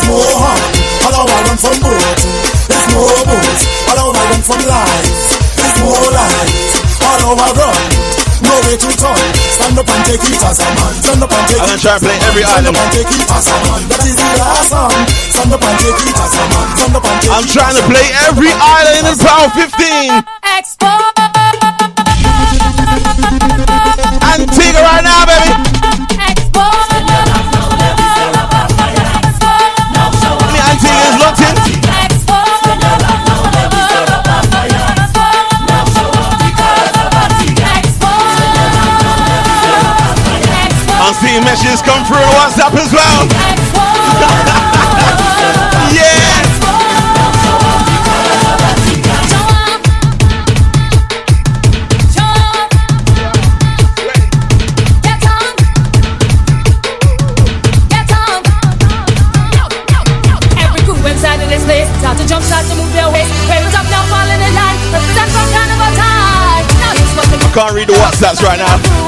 Move on. Hello, I want some boots. Let's move boots. Hello, I want some lights. Let's move lights. Hello, I run. No way to turn. Stand up and take it as a man. Stand up and take I'm it. gonna try and play every Stand island. up and take it as a man. That is the last song. Stand up and take it as a man. Stand up and take I'm it trying to play every island in the Power 15. Antigua right now, baby. Me seeing messages come through on WhatsApp as well. [laughs] yeah. Every crew inside of this place Start to jump, start to move their waist up now, fall in line Represent from carnival time Now here's what I can't read the WhatsApps right now.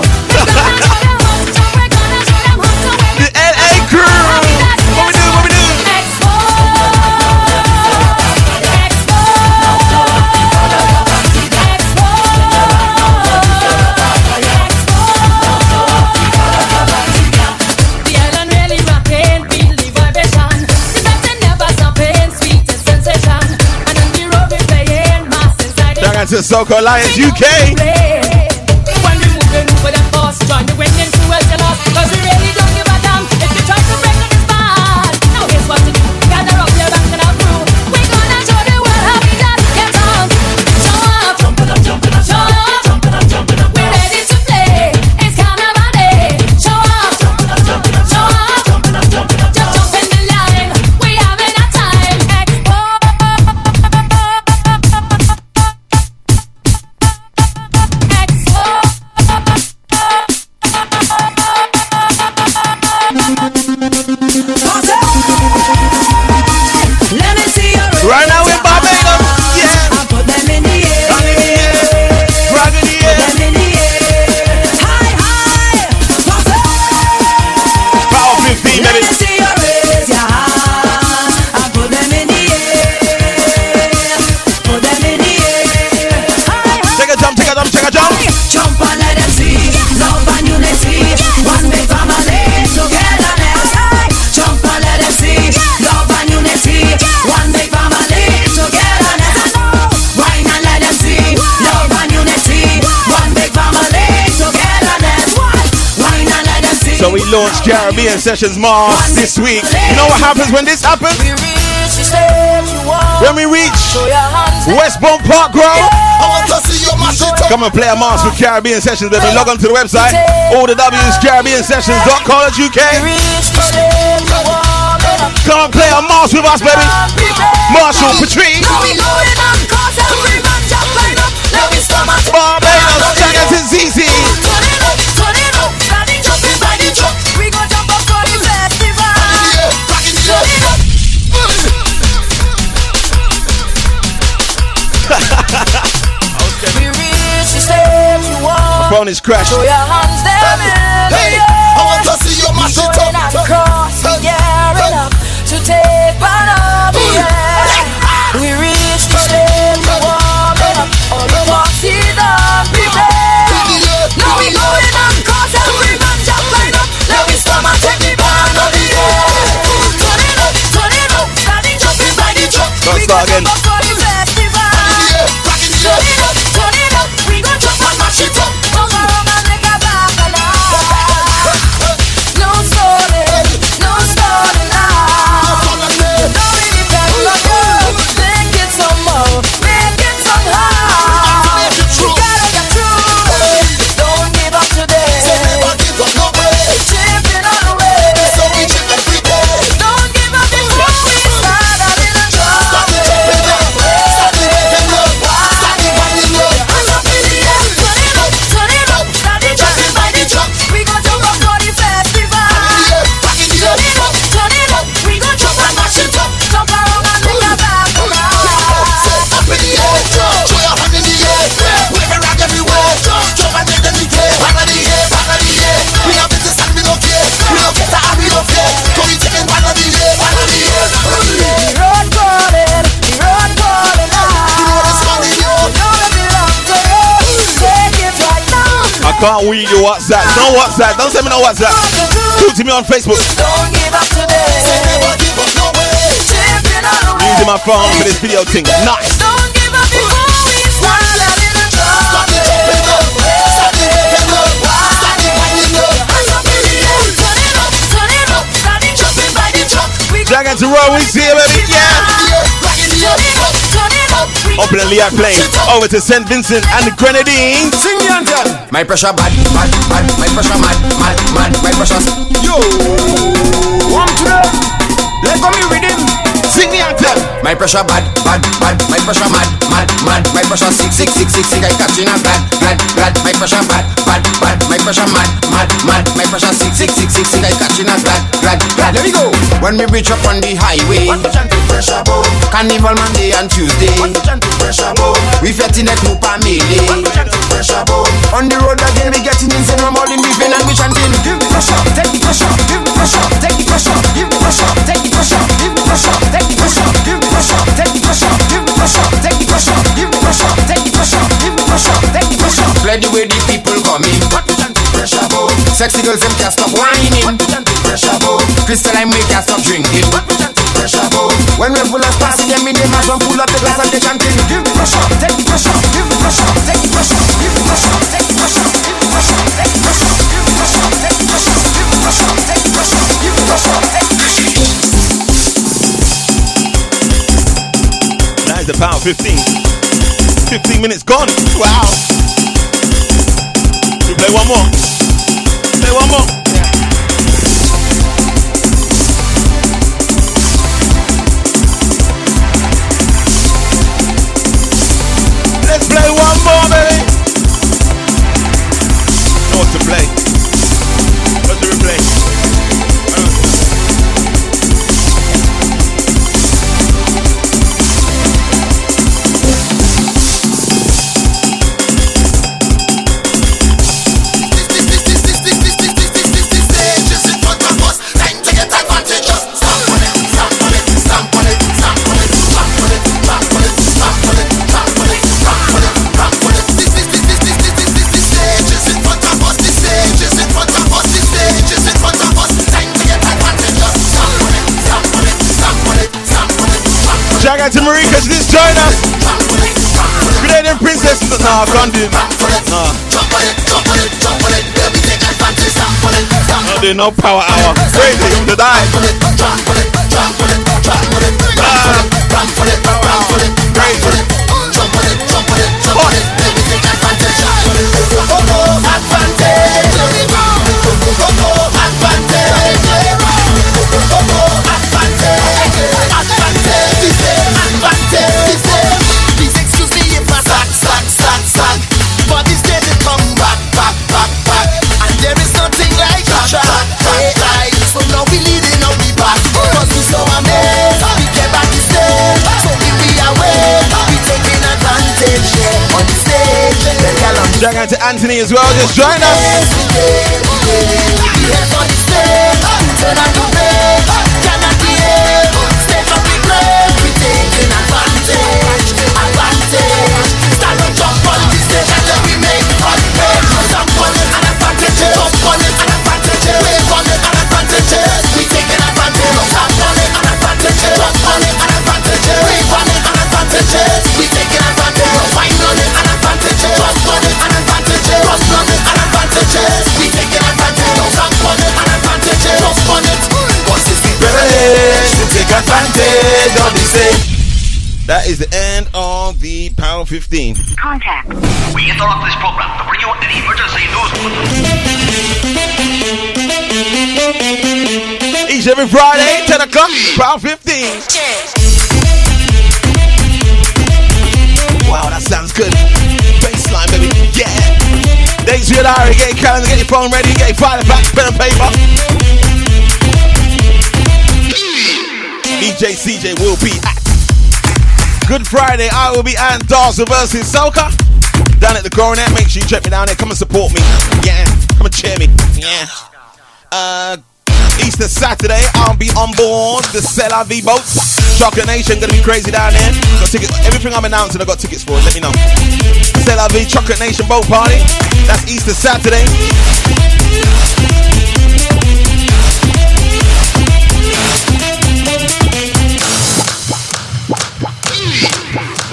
To Soca Alliance UK. Launched Caribbean Sessions Mas this week. You know what happens when this happens? We reach the stage you want. When we reach Show. Westbourne Park Grove. I want to see you mash it up. Come and play a mas with Caribbean Sessions, baby. Log on to the website. All the W's, CaribbeanSessions.co.uk. Reach the stage you. Come and play a mas with us, baby. Marshall, Patrice, Now we going on you want. Phone is crashed. Throw your hands down in the Hey, air. I want to see you mash it up. across the air enough to take part of the air. We reach the stage we warm up. All the party done prepare. Now we going on cause every man just line up. Let me stop and take the band of the air. Turn it up, turn it up, starting jumping by the. Don't We start gon' can't read your WhatsApp. No WhatsApp. Don't send me no WhatsApp. Talk to me on Facebook. Don't give up today. Champion on the way. Using my phone for this video thing. Nice. Don't give up before we start. in the Start it up, bring it up. Start it up, bring it up. Start it, wind it up. Turn it up, turn it up. Start it jumping by the truck. We Jack and Terrell, we see you, baby. Yeah. Up. We Opening Leah Plain. Over to St. Vincent and the Grenadines. Sing your anthem. My pressure bad, bad, bad. My pressure mad, mad, mad. My pressure. Yo, one to them. Let go me rhythm. Sing the anthem. My pressure bad, bad, bad. My pressure mad, mad, mad. My pressure sick, sick, sick, sick, sick. I catching a bad, bad, bad. My pressure bad, bad, bad. My pressure mad, mad, mad. My pressure sick, sick, sick, sick, sick. I catching a bad, bad, bad. Let me go. When we reach up on the highway, Pressure boom. Carnival Monday and Tuesday. Pressure boom. We fetting a group a Mayday. Pressure boom. On the road again, we getting insane. We're more than beefing and we chanting. Give me pressure, take the pressure, give me pressure, take the pressure, give me pressure, take the pressure, give me pressure, take the pressure, give me pressure, take the pressure, give me pressure, take the pressure, give me pressure, take the pressure, give me pressure, take the pressure. Play the way the people coming. Pressure boom, Sexy girls, them can't stop whining. pressure boom, Crystal, I'm we can't stop drinking. pressure. When we pull up past them, in them, I don't pull up the glass and they chanting. Give me pressure, take the pressure, give me pressure, take the pressure, give me pressure, take the pressure, give me pressure, take the pressure, give me pressure, take the pressure, give me pressure, take the pressure, give me pressure, take the pressure. The power 15. 15 minutes gone. Wow. We play one more. Play one more. Let's play one more, baby. Know what to play. Out to Marika, she just joined us. Grenadian Princess. Nah, can't do that. Nah. Not doing no power hour. Crazy, I'm to die. Ah. Crazy. Please Shout out to Anthony as well, just join us. That is the end of the Power 15. Contact. We interrupt this program to bring you an emergency news. Each every Friday, 10 o'clock, Power 15. Wow, that sounds good. Baseline, baby. Yeah. Dates your diary, get your calendar, get your phone ready, get your file back, pen and paper. DJ CJ will be at Good Friday. I will be at Darcy versus Soca down at the Coronet. Make sure you check me down there. Come and support me. Yeah, come and cheer me. Yeah. Uh, Easter Saturday, I'll be on board the Cell V boat. Chocolate Nation gonna be crazy down there. Got tickets. Everything I'm announcing, I got tickets for. Let me know. La vie, Chocolate Nation boat party. That's Easter Saturday.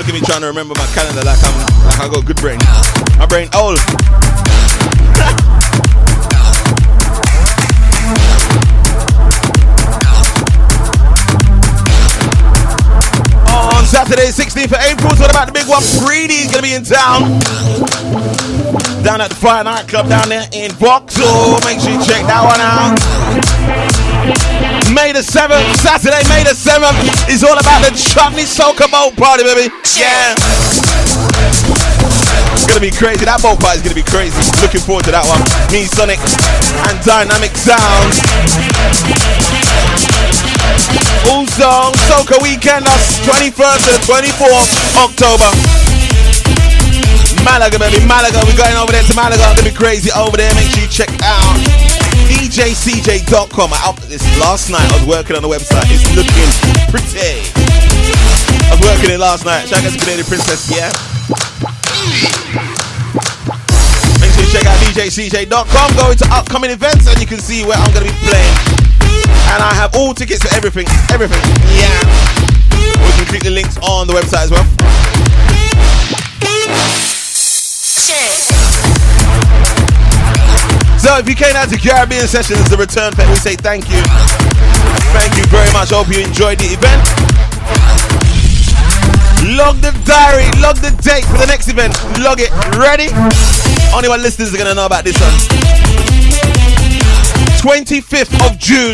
At me trying to remember my calendar like I'm like I got good brain. My brain old. [laughs] On Saturday, 16th of April, what about the big one? Greedy's gonna be in town. Down at the Fire Nightclub down there in Vauxhall. Make sure you check that one out. May the 7th, Saturday, May the 7th, is all about the Chutney Soca Boat Party, baby. Yeah. It's gonna be crazy. That boat party is gonna be crazy. Looking forward to that one. Me, Sonic, and Dynamic Sound. Also, Soca Weekend, that's 21st to 24th October. Malaga, baby, Malaga. We're going over there to Malaga. It's gonna be crazy over there. Make sure you check out DJCJ.com. I up this last night. I was working on the website. It's looking pretty. I was working it last night. Shout out to Grenadian Princess, yeah. Make sure you check out DJCJ.com. Go into upcoming events and you can see where I'm gonna be playing. And I have all tickets for everything. Everything. Yeah. We can click the links on the website as well. So if you came out to Caribbean Sessions, the return pet, we say thank you. Thank you very much. Hope you enjoyed the event. Log the diary, log the date for the next event. Log it. Ready? Only one listeners are gonna know about this one. 25th of June.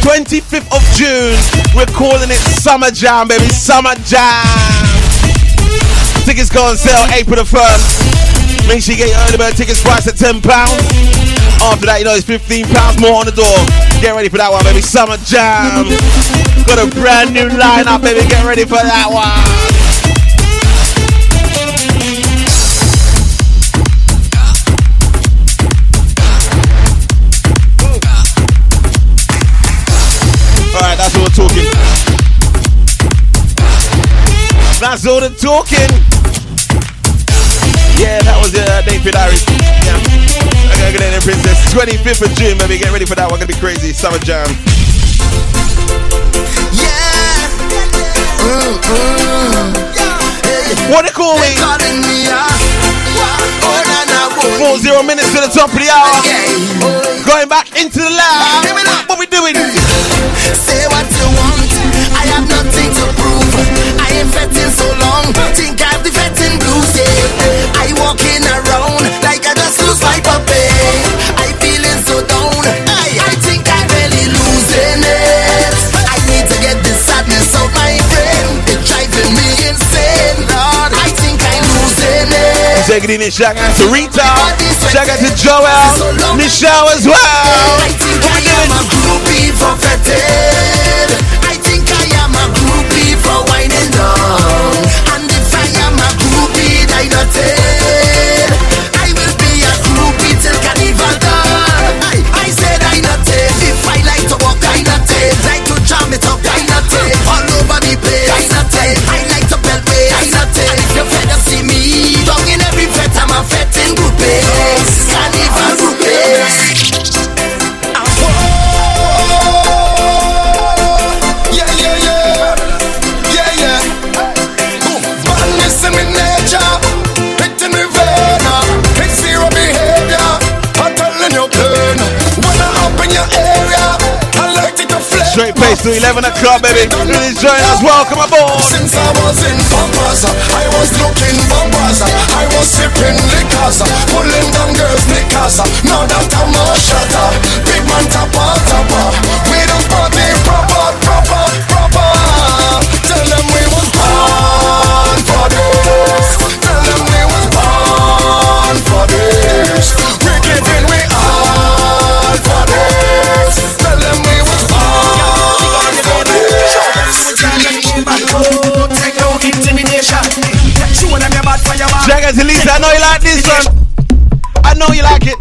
25th of June. We're calling it Summer Jam, baby. Summer Jam. Tickets go on sale April the 1st. Make sure you get your early bird tickets priced at £10. After that, you know, it's £15 more on the door. Get ready for that one, baby. Summer Jam. Got a brand new lineup, baby. Get ready for that one. That's all we're talking. That's all the talking. Yeah, that was uh, David Harris. Yeah. I gotta get in there, Princess. 25th of June, baby. Get ready for that one. Gonna be crazy. Summer Jam. What they call me? Four zero minutes to the top of the hour. Going back into the lab. What we doing? Say what you want. I have nothing to prove. I ain't fetting so long. Think I've walking around like I just lose my puppy. I feeling so down. I, I think I'm really losing it. I need to get this sadness out my brain. It's driving me insane, Lord. I think I'm losing it. Take it in and shout out to Rita. Shout out to Joel. Michelle as well. I think I am a groupie for fetting. I think I am a groupie for winding down. Groupie, I will be a till carnival. I, said I. If I like to walk, I. Like to jam it up, I. All over the place, I. I like to belt way, I you see me, in every I'm a. flame. To 11 o'clock, baby. Please join us. Welcome aboard. Since I was in bumpers, I was looking bumpers. I was sipping liquors, pulling down girls' knickers. Now that I'm a shutter, big man tapper, tapper. Them your bad for your Jaggers Elisa, I know you like this one. I know you like it.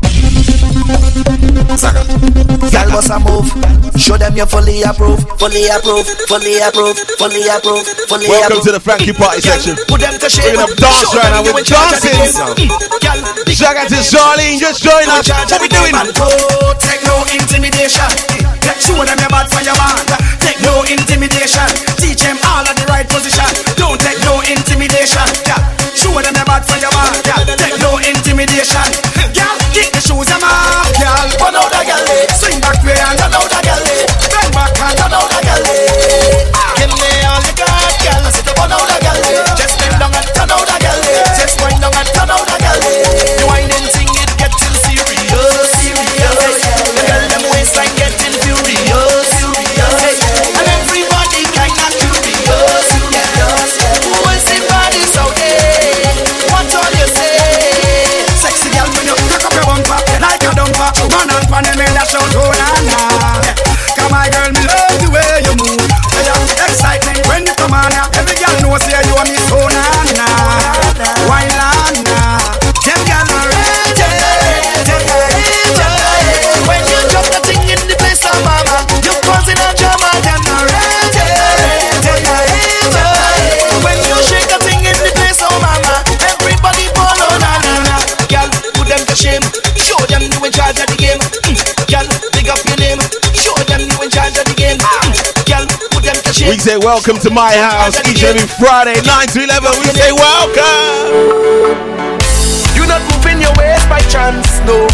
Girl, bust a move. Show them you fully approve, fully approve, fully approve, fully approve, fully Welcome approve. to the Frankie Party section. Put them to shame. We're gonna dance right now. We're in charge of the dancing. Shout out to Charlene, just join us. What we doing? Take no intimidation. Show them your bad for your man. Take no intimidation. Teach them all at the right position. Don't take no intimidation. Take no intimidation. Put them to shame. We say welcome to my house each and every Friday, 9 to 11. We say welcome. You're not moving your waist by chance, no.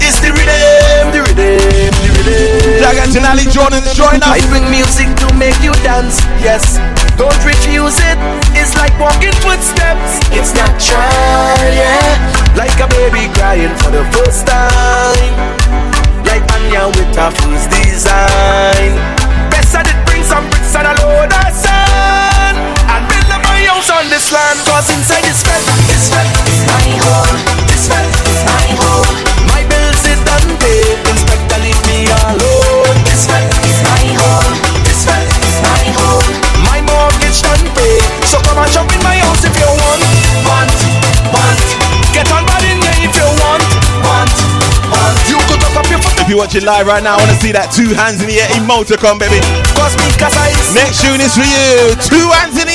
It's the rhythm, the rhythm, the rhythm. Jack and Ali Jordan, join us. I bring music to make you dance, yes. Don't refuse it. It's like walking footsteps. It's natural, yeah. Like a baby crying for the first time. Like Anya with her first design. This land. Cause inside this fed, this fed is my home. This fed is my home. My bills is done paid. Inspector leave me alone. This fed is my home. This fed is my home. My mortgage done paid. So come and jump in my house if you want. Want, want. Get on bad in here if you want. Want, want. You could up your foot. If you're watching live right now, I want to see that two hands in the air emoticon, baby. Cause me, cause I Next tune is for you. Two hands in the.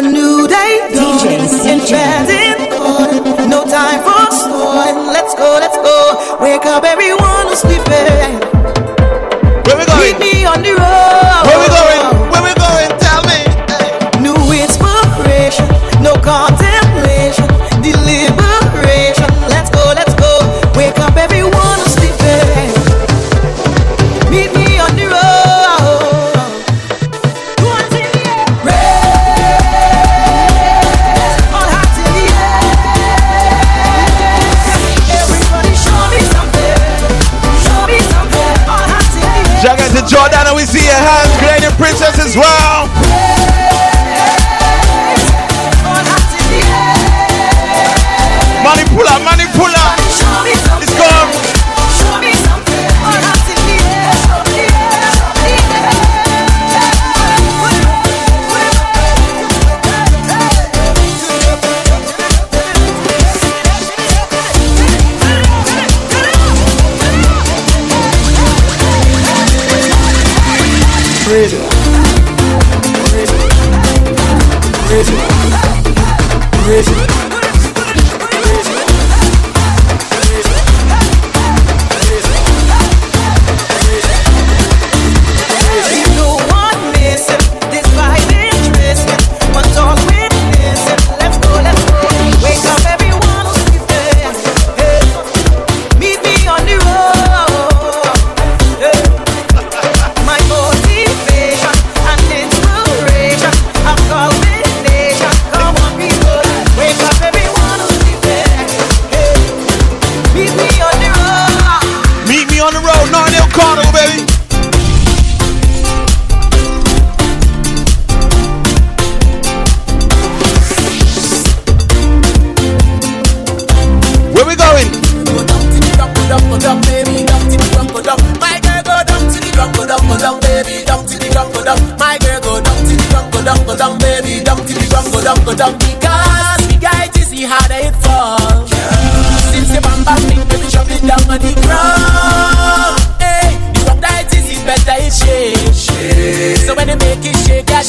A new day dawns enchanting court. No time for storm. Let's go, let's go. Wake up everyone who's sleeping. Where we going? Meet me on the road. As well.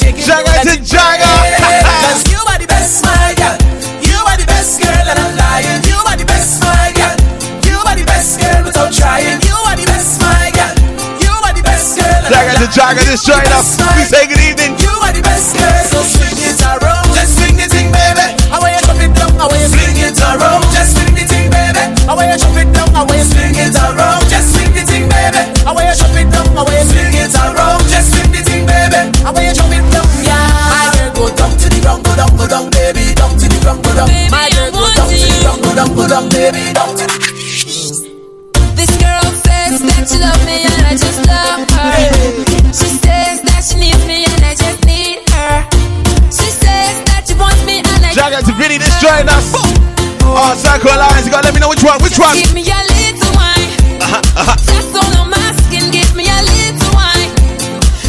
Shake it. Jagger let to it Jagger. break. Cause you are the best, my girl. You are the best girl, and I'm lying. You are the best, my girl. You are the best girl without trying. You are the best, my girl. You are the best girl. Jagger to. Jagger, just join us. We say good evening. You are the best girl, so swing it around. Just swing the thing, baby. How you drop it down? How you swing it around? Just swing the thing, baby. How you drop it down? How you swing it around? Down. My girl, go down to the ground, go down, go down, baby, down to the. This girl says that she love me and I just love her. She says that she needs me and I just need her. She says that she wants me and I Jagger to Vinny, just join us. Oh, Circle Lines, you gotta let me know which one, which one. Give me a little wine. That's all I'm asking. Give me a little wine.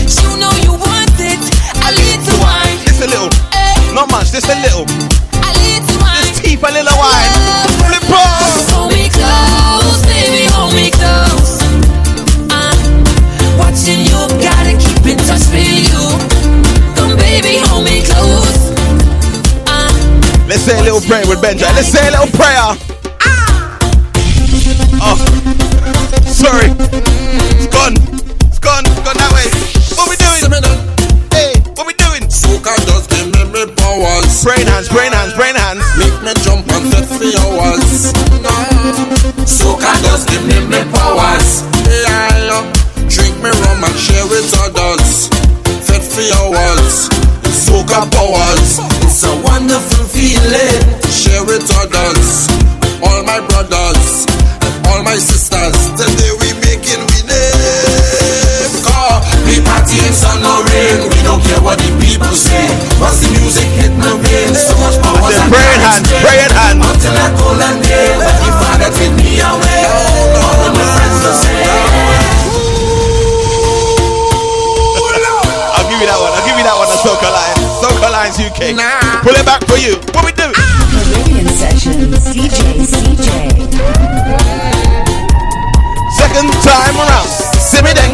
You know you want it. A little wine. Just a little. Eh. Not much, just a little. A little wine. Just keep a little wine. Flip. Hold me close, baby. Hold me close. Uh, watching you, gotta keep in touch with you. Come, baby, hold me close. Let's say a little prayer with Benja. Let's say a little prayer. Ah. Oh, sorry. It's gone. Brain hands, brain hands, brain hands. Make me jump and fit for prayer in hand, prayer in hand. Until I call and day, when the father take me away. All of my friends will say. I'll give you that one. I'll give you that one. The Soca Lines. Soca Lines UK. Pull it back for you. What we do? Caribbean Sessions. DJ CJ. Second time around. See me then.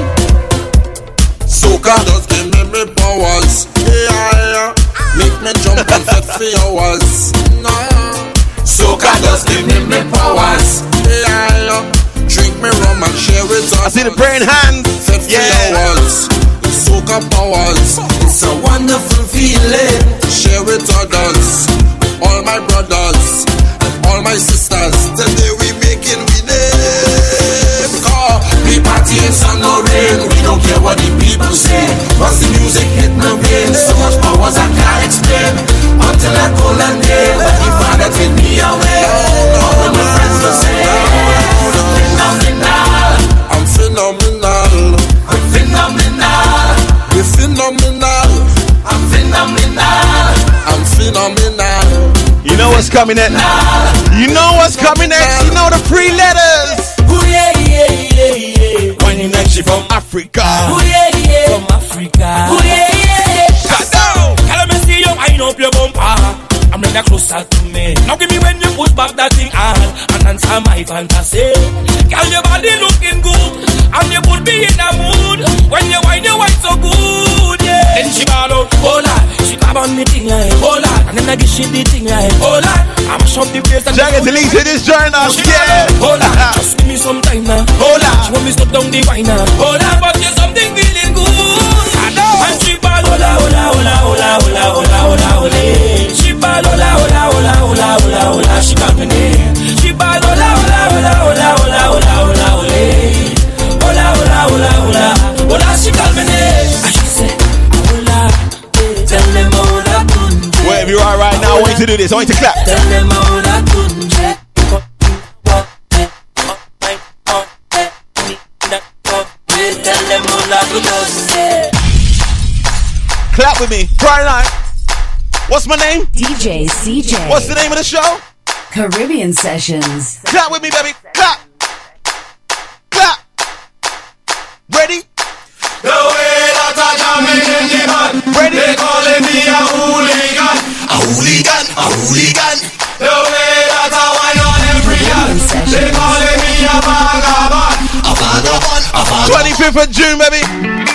Soca just give me me powers. For hours. Nah. Soca just give me me powers. Yeah, yeah. Drink me rum and share it. I see the brain hands. Fit for hours. Soca powers. It's a wonderful feeling. Share with others. All my brothers and all my sisters. Today we making we name. Car, we party in sun or rain. We don't care what the people say. Once the music hit my brain, so much powers I can't explain. Until I call and day, when the father take me away. All of my friends will say, Phenomenal. I'm phenomenal. I'm phenomenal. We're phenomenal. I'm phenomenal. I'm phenomenal. You know what's coming next. You know what's coming next. You know the three letters. Ooh, yeah, yeah, yeah, yeah. Whining like she from Africa. Ooh, yeah, yeah. That closer to me. Now give me when you push back that thing on and answer my fantasy. Girl, your body looking good and you put me in a mood when you wind your wine so good. Yeah. Then she ball out, oh lord, she grab on me thing like, oh lord, and then I give she the thing like, oh lord, I'm shove the place and Jagger delete this join us. Yeah. Hold on, just give me some time now. Hold on, she want me stop down the wine now. Hold on, but there's something feeling good. I know. And she ball, hola, hola, hola, hola, hola, hola, hola, hola. Hola, hola, hola, hola, hola, hola. She me name. She ball, hola, hola, hola, hola, hola, hola, hola, hola. Hola, hola, hola, hola, hola. She got me name. And she said, hola, tell them hola, kunje. Wherever you are right now, I want you to do this. I want you to clap. Tell them hola, kunje. Tell them hola, kunje. Clap with me. Friday night. What's my name? DJ CJ. What's the name of the show? Caribbean Sessions. Clap with me, baby. Clap. Clap. Ready? The way that I jamming in the man, Ready? they calling me a hooligan. A hooligan, a hooligan. The way that I wine on every girl, they calling me a vagabond. A vagabond, a vagabond. 25th of June, baby.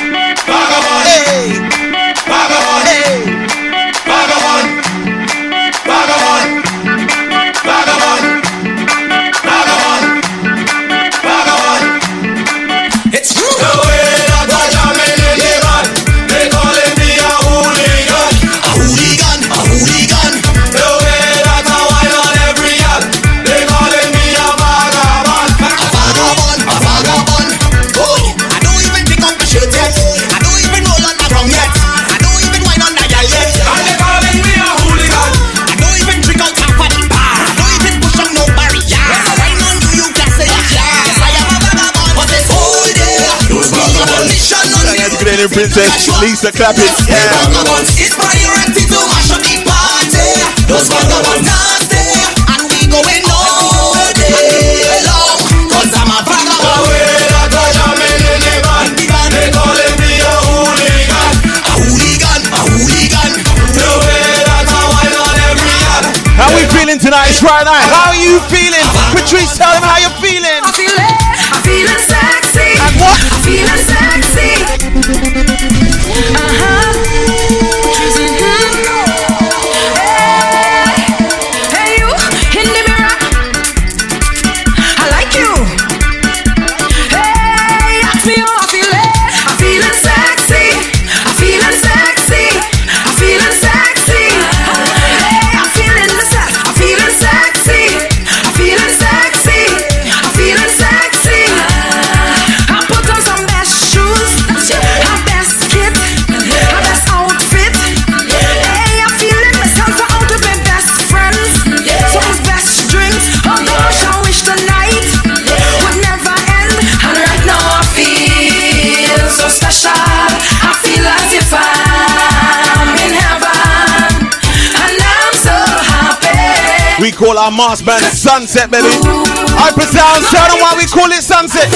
Morning, Princess Lisa clapping. Yeah. It's priority to mash up the party. Those vagabonds nasty, and we going all day long. Cause I'm a vagabond. They calling me a hooligan. A hooligan, a hooligan. The way that I wine on every yard. How we feeling tonight? It's Friday night. How are you feeling? Patrice, tell them how you're feeling. I feel it, call our mas band Sunset, baby. I Sound, tell them why we call it Sunset.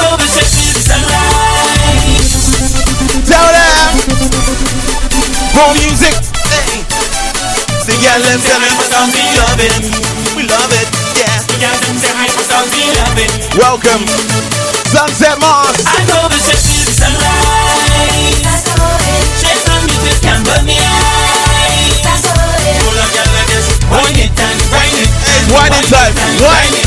Tell them. More music. Hey. The girl them tell me we love it. We love it, yeah. Welcome, Sunset Mas. I know the sex is sunrise. Shades from me to camber me eyes. Pull up your legs, wind it and It's winding time. Wind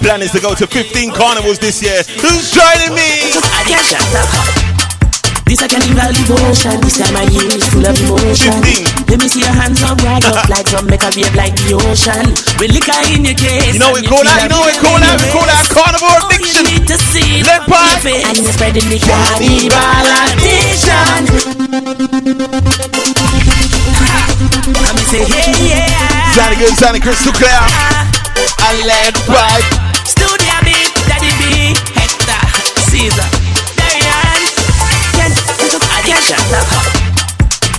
plan is to go to 15 carnivals this year. Who's joining me? This I can equal devotion. This time of year is full of emotion. Let me see your hands up, rise up like drum, make a wave like the ocean. With liquor in your case. You know we call that, you know we call that, we call that carnivore addiction. To see Let part. And you're spreading the carnival addiction. Me say, hey, yeah. Sounding good, sounding crystal clear. Uh-huh. I let right. Studio B, Daddy B, Hector, Caesar, Darian, Ken, Addiction.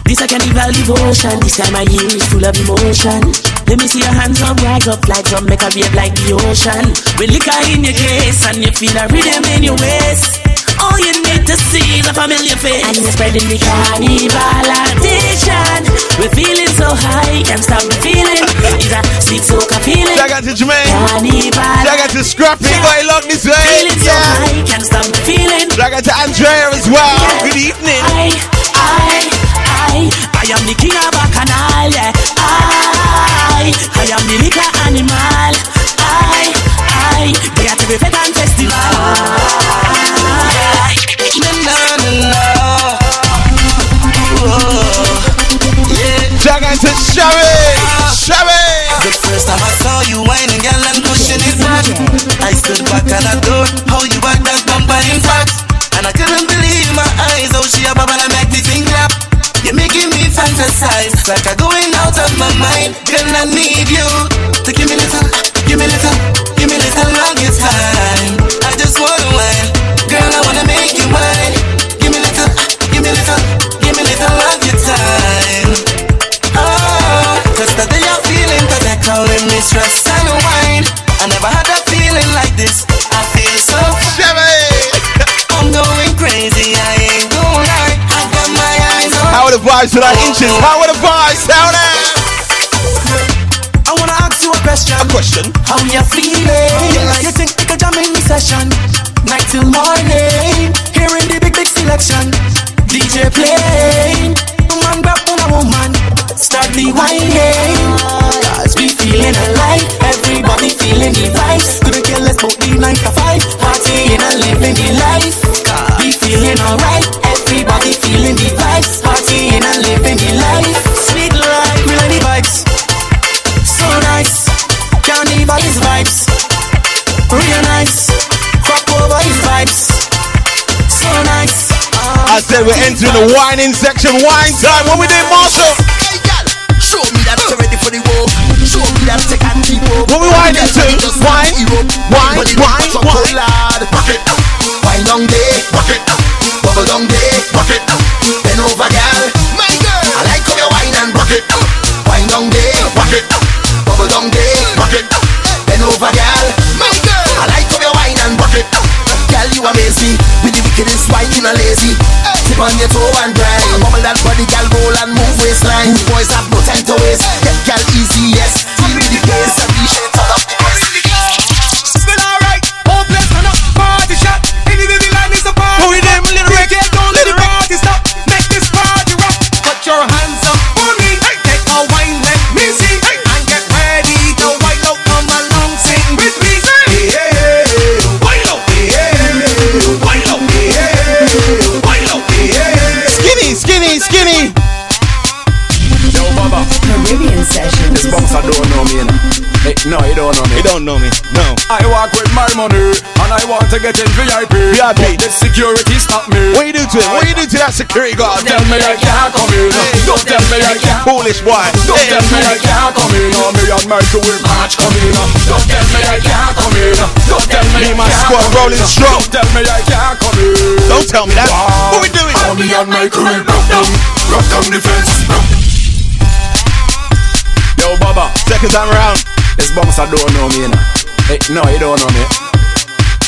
This a carnival devotion. This time of year is full of emotion. Let me see your hands up, rise up like drum, make a wave like the ocean. With liquor in your case and you feel a rhythm in your waist. All you need to see is a familiar face. And you're spreading the carnival addiction. We're feeling so high, can't stop the feeling. It's a sweet soca feeling. Shout out to Jermaine. Carnival. Shout out to Scrappy. Got it locked this way. Feeling so Yeah. high, can't stop the feeling. Shout out to Andrea as well. Good evening. I, I, I, I am the king of Bacchanal, yeah. I, I am the liquor animal. I, I, get to the Veteran Festival. Shout out to Shabby. Shabby. The first time I saw you whining, girl, and pushing it back. I stood back and adored how you act that bumper in fact. And I couldn't believe my eyes, how she a bubble and make the thing clap. You're making me fantasize, like I'm going out of my mind. Girl, I need you to give me little, give me little, vibes tonight. Inches. Power the vibes. There. I wanna ask you a question. A question. How you feeling? You think we could jam in the session? Night till morning. We're the whining section. Wine time. What we doing, Marshall? Hey, gal, show me that you're ready for the walk. Show me that you can keep up. What we whining to? Wine, wine, wine, wine. Rock it, wine down there, rock it, bubble down there, rock it, bend over, gal. My girl, I like how you wine and rock it, wine down there, rock it, bubble down there, rock it, bend over, gal. My girl, I like how you wine and rock it, gal. You amaze me with the wickedest wine, you not lazy. On your toe and grind. Bubble that body, gal, roll and move waistline. Boys have no time to waste. My money and I want to get in VIP. VIP. But the security stop me. What you do to him? What you do to that security guard? Don't tell me I can't come in. Don't tell me I can't. Foolish boy. Don't tell me I can't come in. No, me and Michael will match come in. Don't tell me I can't come in. Don't tell me Me I and my squad rolling strong. Don't tell me I can't come in. Don't tell me that. What we doing? How me and Michael will broke down, broke down the fence. Yo, Baba. Second time around. This bouncer don't know me, know. Hey, no, he don't know me.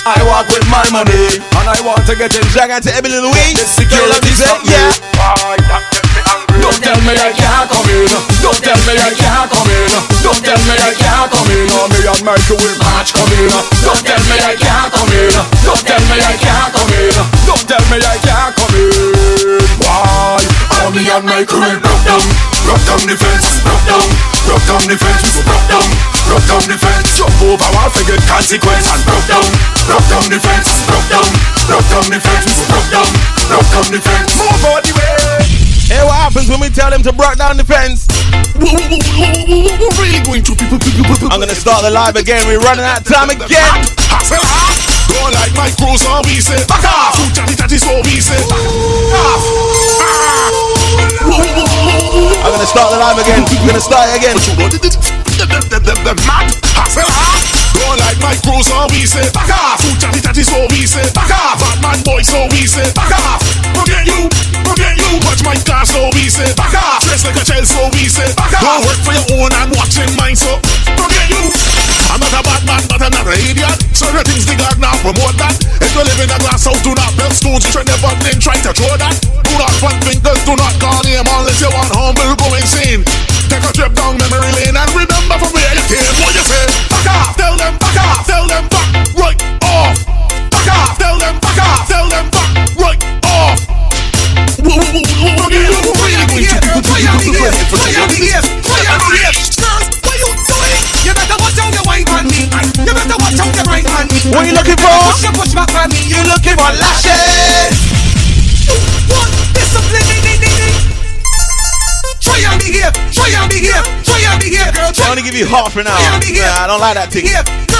I walk with my money and I want to get in. Shout out to Emily Louise. The security Say, stop me. yeah. Don't tell me I can't come in. Don't tell me I can't come in. Don't tell me I can't come in. No, me and Michael will match come in. Don't tell me I can't come in. Don't tell me I can't come in. Don't tell me I can't come in. Why? How me and Michael will broke down, broke down the fence, broke down, broke down the fence, we go broke down, broke down the fence. Jump over for good consequence and broke down, broke down the fence, broke down, broke down the fence, we go broke down, broke down the fence. Move out the way. Hey, what happens when we tell them to break down the fence? I'm gonna start the live again. We're running out of time again. Go like my crew, so we say back off. Food chatty chatty, so we say back off. I'm gonna start the live again. We're gonna start it again. The mad Go like my crew, so we say back off. Food chatty chatty, so we say back off. Batman boy, so we say back off. Forget you, forget you. Watch my car, so we say back off. Dress like a child, so we say back off. Go work for your own and watching mine, so forget you. I'm not a bad man, but I'm not an idiot. Certain things the God now promote that. If you live in a glass house, do not build stones. You should never then try to throw that. Do not front fingers, do not call name unless you want humble, go insane. Take a trip down memory lane and remember from where you came. What you say? Back off, tell them back off, tell them What you looking for? Push push back on me. You looking for lashes? What? Discipline. Try and behave, try and behave, try and behave, girl. I only give you half an hour. Try. Nah, I don't like that thing.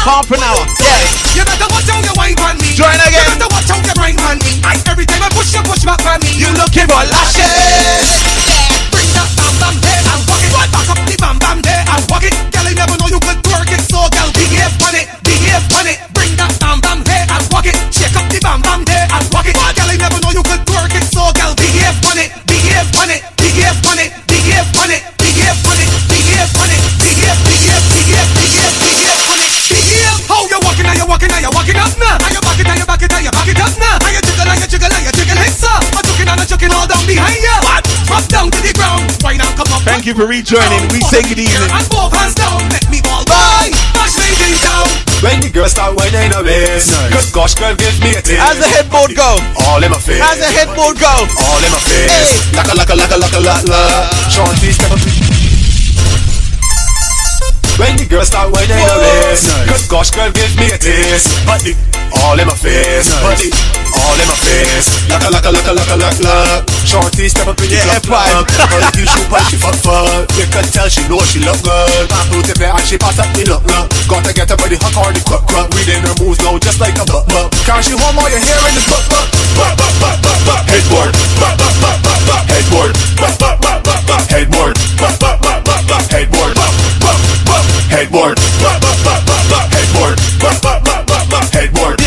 Half an hour. Yeah. You better watch out your wine on me. Join again. You better watch out your right on me. I, every time I push your push back on me. You looking for lashes? Bring that bam bam there and walk it. Back up the bam bam there and walk it. Girl, I never know you could twerk it, so girl, behave on it, behave on it. On it, on it, on it, on it, on it, behave, behave, behave, behave, behave on it, behave. How you walking? Are you walking? Are you walking up now? Are you back it? Are you back it? Are you back it up now? Are you jiggle? Are you jiggle? Are you jiggle? Hips up. I'm juking and I'm juking all down behind you. drop down to the ground. Come up. Thank you for rejoining. We say good evening. And both hands down. Let me ball. Bye. Ladies down. When the girl start whining her waist, good gosh, girl, give me a taste. How's the headboard go? All in my face. How's the headboard go? All in my face. Laka laka laka laka laka la. Shorty step up. When the girl start whining her waist, good gosh, girl, give me a taste. But the all in my face, but the all in my face. Laka laka laka laka laka la. Shorty step up in the Yeah, club. Girl, you shoot but she fuck fuck. You can tell she know she look good. Back to the and she pass up me look look. Gotta get her body hot or the quick quick. Reading her moves now just like a buck buck. Can't she hold all your hair in the buck buck? Buck buck buck buck buck. Headboard. Buck buck buck buck buck. Headboard. Buck buck buck buck buck. Headboard. Buck buck buck buck buck. Headboard. Buck buck buck. Headboard. Headboard. Headboard.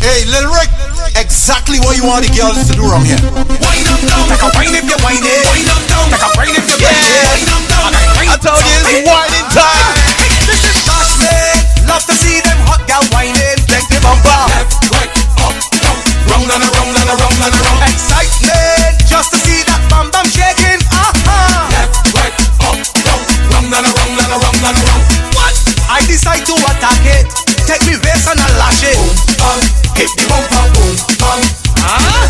Hey, Lil Rick, exactly what you want the girls to do around here. Wine up down. Take a wine if you whine it. Wine up down. Take a wine if you whine it. Wine up down. I told you it's whining time. This is Cashman. Love to see them hot gal whining. Leg the bumper. Left, right, up, down. Round and around and around and around. Excitement. Take me vest and I lash it. Boom, bang. Hit the bumper. Boom, bang. Ah.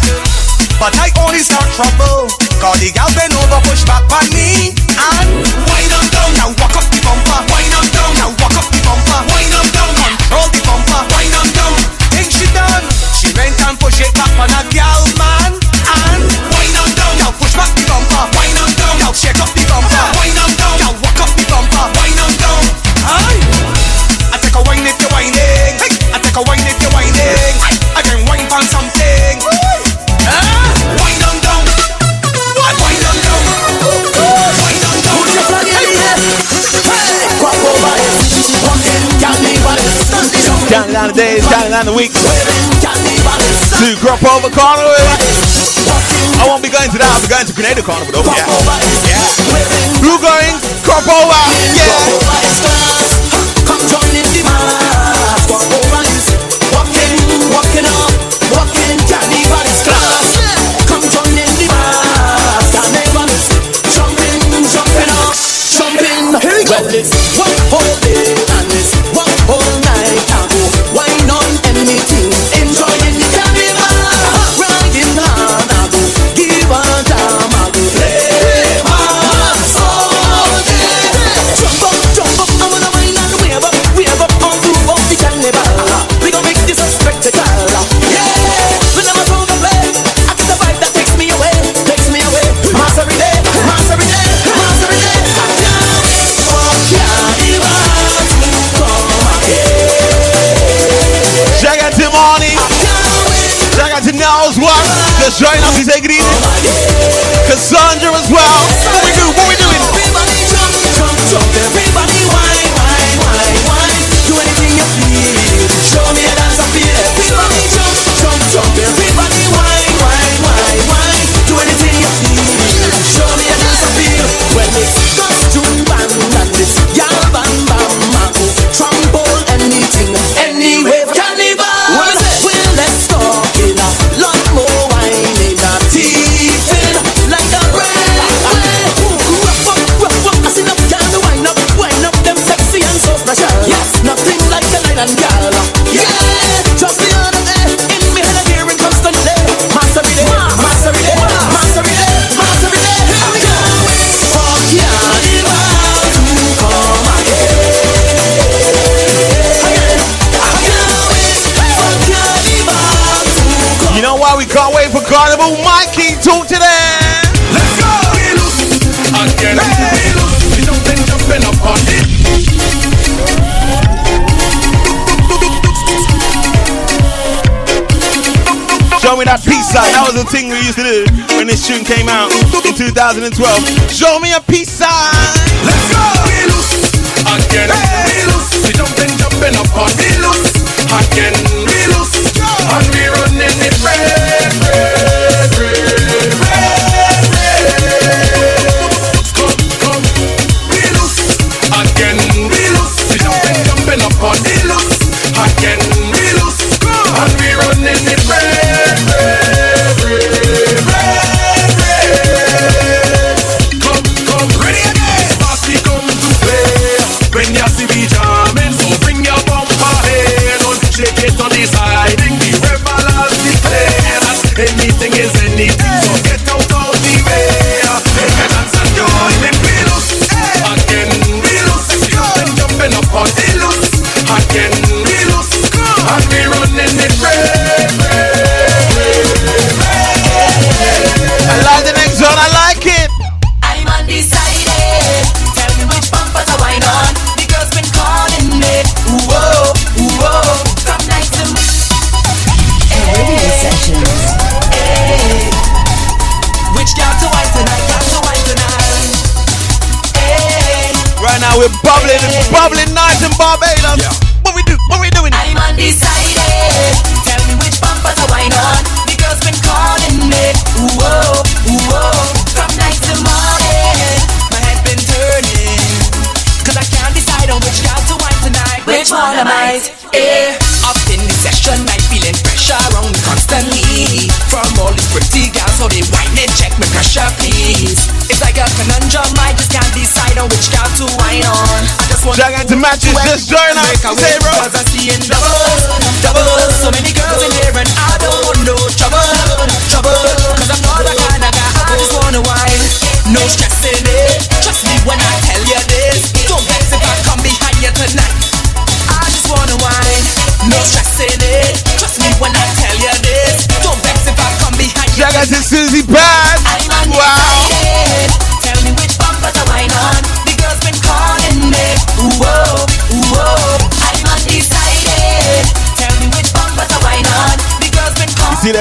But I only start trouble Cause the gal bend over push back on me And wind on down Now walk up the bumper Wind on down Now walk up the bumper Wind on down Control the bumper Wind on down Think she done She went and push it back on a gal down the days, counting down the weeks. To Crop Over Carnival. I won't be going to that. I'll be going to Grenada Carnival though. Yeah. Yeah. Who going? Crop Over. Yeah. Was the thing we used to do when this tune came out in 2012. Show me a peace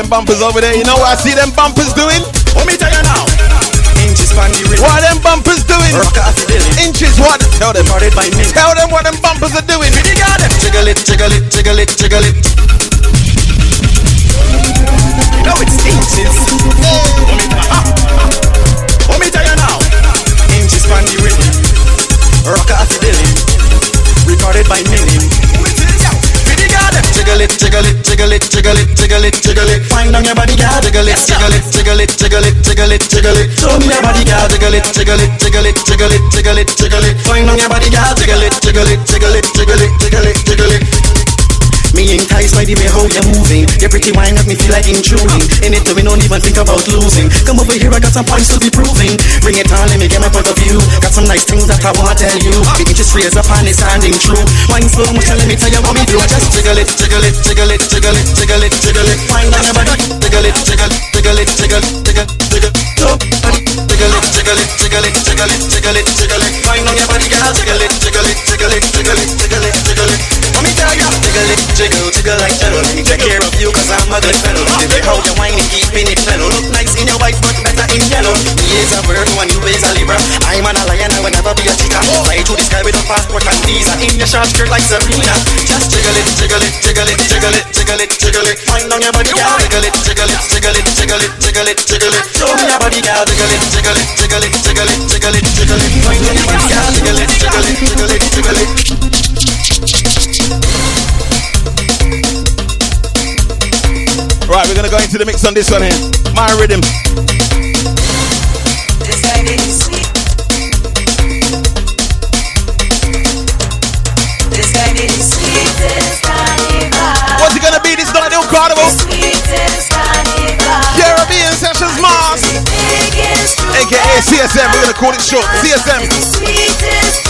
them bumpers over there? You know what I see them bumpers doing? Let me tell you now. Inches pan the rim. What are them bumpers doing? Rock off the belly. Inches, what? Tell them. By me. Tell them what them bumpers are doing. Pretty girl, them Jiggle it, jiggle it, jiggle it, jiggle it. Jiggle it, jiggle it, jiggle it, jiggle it, jiggle it. Find on your body, girl. Jiggle it, jiggle it, jiggle it, jiggle it, jiggle it, jiggle it. Show me your body, girl. Jiggle it, jiggle it, jiggle it, jiggle it, jiggle it, jiggle it. Find on your body, girl. Jiggle it, jiggle it, jiggle it, jiggle it, jiggle it, jiggle it. Me enticed by the way how you're moving. Your pretty wine got me feel like intruding. In it, we don't even think about losing. Come over here, I got some points to be proving. Bring it on, let me get my point of view. Got some nice things that I wanna tell you. The inches raise up and it's standing true. Wine slow motion, let me tell you what we do. Just Jiggle it, jiggle it, jiggle it, jiggle it, jiggle it, jiggle it. Find on your body. Jiggle it, jiggle, jiggle it, jiggle, jiggle, jiggle. Up, Jiggle it, jiggle it, jiggle it, jiggle it, jiggle it, jiggle it. Find on your body, girl. Jiggle it, jiggle it, jiggle it, jiggle it, jiggle it, jiggle it. Jiggle jiggle, like jello. Take care of you cause I'm a good fellow. The way how you whining, keeping it mellow. Look nice in your white but better in yellow. Me is a Virgo and you is a Libra. I'm an lion, I will never be a chica. Fly to the sky with a passport and visa. In your short skirt like Sabrina. Just jiggle it, jiggle it, jiggle it, jiggle it, jiggle it, jiggle it. Find on your body, girl. Jiggle it, jiggle it, jiggle it, jiggle it, jiggle it, jiggle it. Show me your body, girl. Jiggle it, jiggle it, jiggle it, jiggle it, jiggle it, jiggle it. Find on your body, girl. Jiggle it, jiggle it, jiggle it, jiggle it. Gonna go into the mix on this one here. My rhythm. This guy is sweet. This guy is sweetest carnival. What's it gonna be? This is not new carnival. Caribbean Sessions Mas. AKA CSM. We're gonna call it short. CSM. Sweetest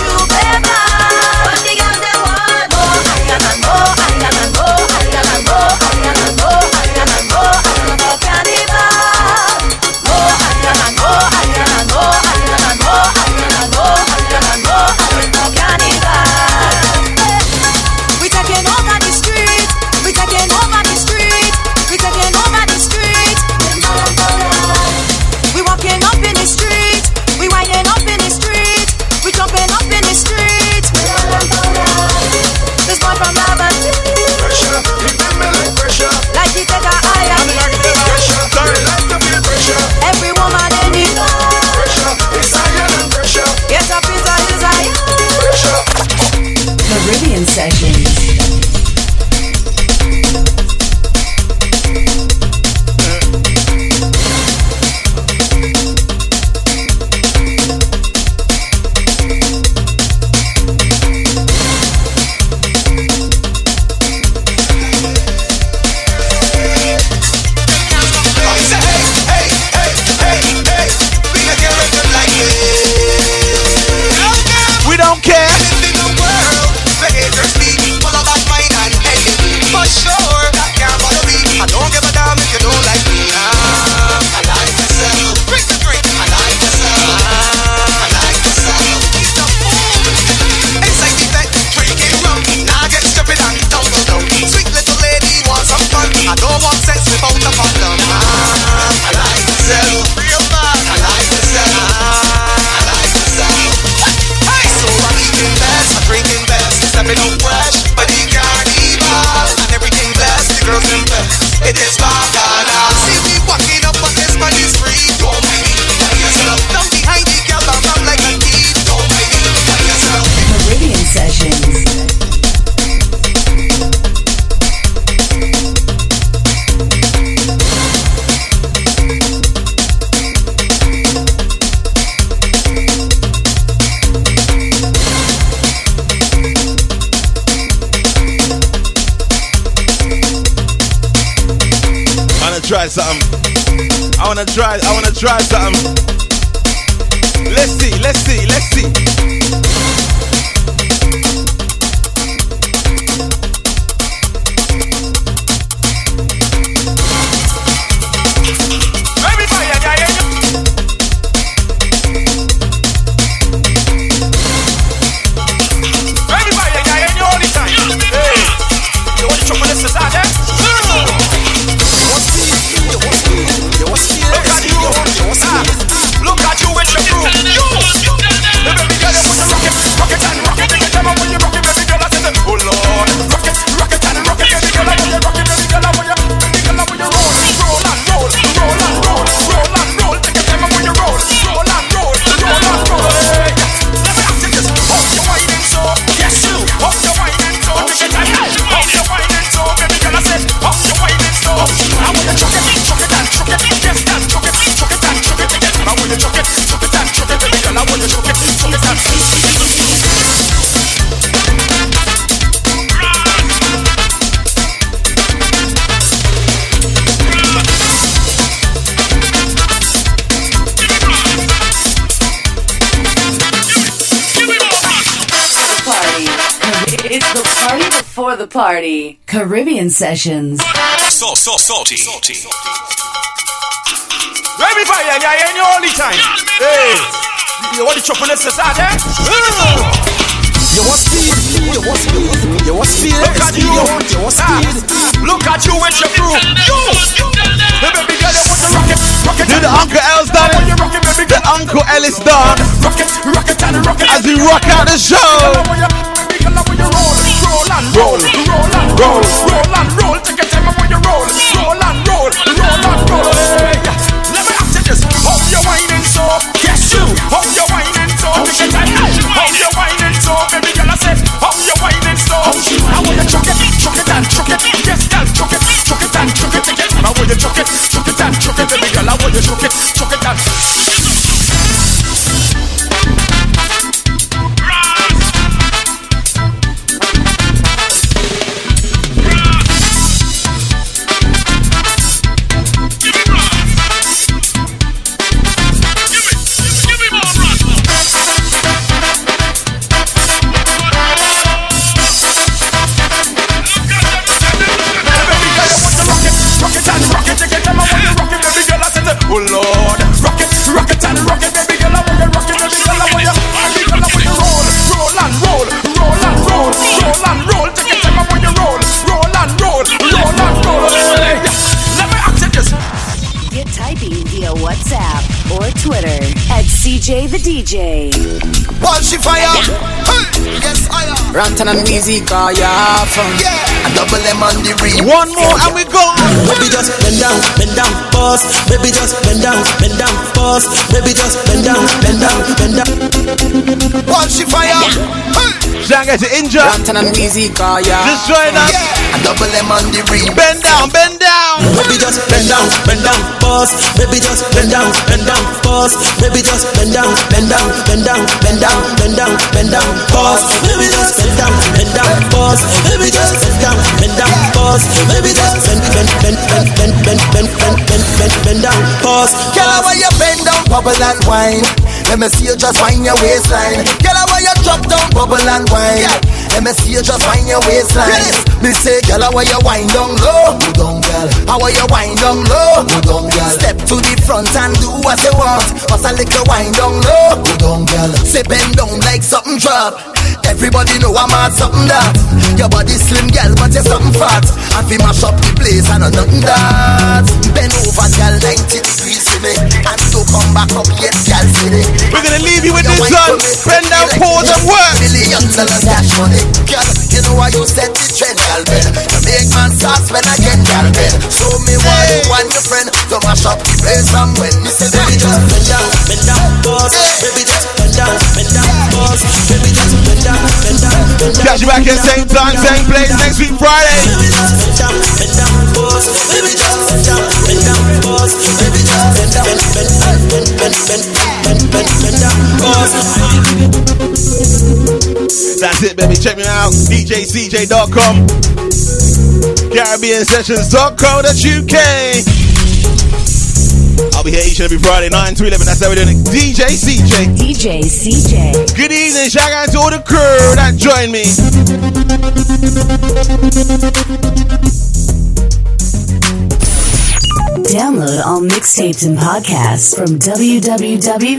Sessions. So, so, salty. salty. Everybody, yeah, yeah, yeah, all the time. Hey, you want the chocolate start, eh? You want speed, you want speed, you want speed. Look at you, you want Ah, speed. Look at you with your crew. You, the baby girl, you want to rock it, rock. Do the Uncle L's done When you rock baby The girl. Uncle Ellis done Rock it, rock it and rock it. as we rock out the show. When you, baby girl, when you roll, roll and roll, roll and roll, roll and roll. Take your time when you roll, roll and roll, roll and roll. Hey, let me ask you this: How you whining so? Yes, you. How you whining so? Take your time. How you whining so, baby girl? I said, How you whining so? I want you chuck it, chuck it and chuck it. Yes, girl, chuck it, chuck it and chuck it. I want you chuck it, chuck it and chuck it, baby girl. I want you chuck it, DJ. Walshy Fire. Hey, yes I am. Runtown and Weezy call ya from Yeah, a double M on the ring. One more and we go. Baby just bend down, bend down, pause. Baby just bend down, bend down, pause. Baby just bend down, bend down, bend down. Walshy Fire. Hey, Shan't get to. Runtown and Weezy call ya Just join us. yeah, a double M on the ring. Bend down, bend down. Baby just bend down, bend down, pause. Baby just bend down, bend down, pause. Baby just bend down, bend down, bend down, bend down, bend down, bend down, pause. Baby just bend down, bend down, pause. Baby just bend down, bend down, pause. Baby just bend, bend, bend, bend, bend, bend, bend, bend, bend, bend, bend down, pause. Girl, I want you bend down, bubble and wine. Let me see you just wind your waistline. Girl, I want you drop down, bubble and wine. Let me see you just wind your waistline. Me say, girl, want you wind down low. Go down, girl. How you wind down low. Go down, girl. Step to the front and do what you want. Bust a little wind down low. Go down, girl. Say bend down like something drop. Everybody know I'm at something that. Your body slim, girl, but you're something fat. I feel mash up the place, I know nothing that. Bend over, girl, 90 degrees to me. And don't come back up yet, girl, see me. We're gonna leave you with this one. Bend down, pause and work. Millions dollars cash money. Girl, you know why you set the trend, girl, Ben. You make man start spend again, girl, Ben. Show me why you want your friend to mash up the place and when me say, baby, just bend down, bend down, pause. Baby just bend down, bend down, pause. Baby just bend down, bend down, bend down. Catch you back at same time, same place next week Friday. Baby just bend down, bend down, pause. Baby just bend down, bend down, pause. Baby just that's it, baby. Check me out. DJCJ.com. CaribbeanSessions.co.uk. I'll be here each and every Friday, 9 to 11. That's how we're doing it. DJ CJ. DJ CJ. Good evening. Shout out to all the crew that joined me. Download all mixtapes and podcasts from www.djcj.com.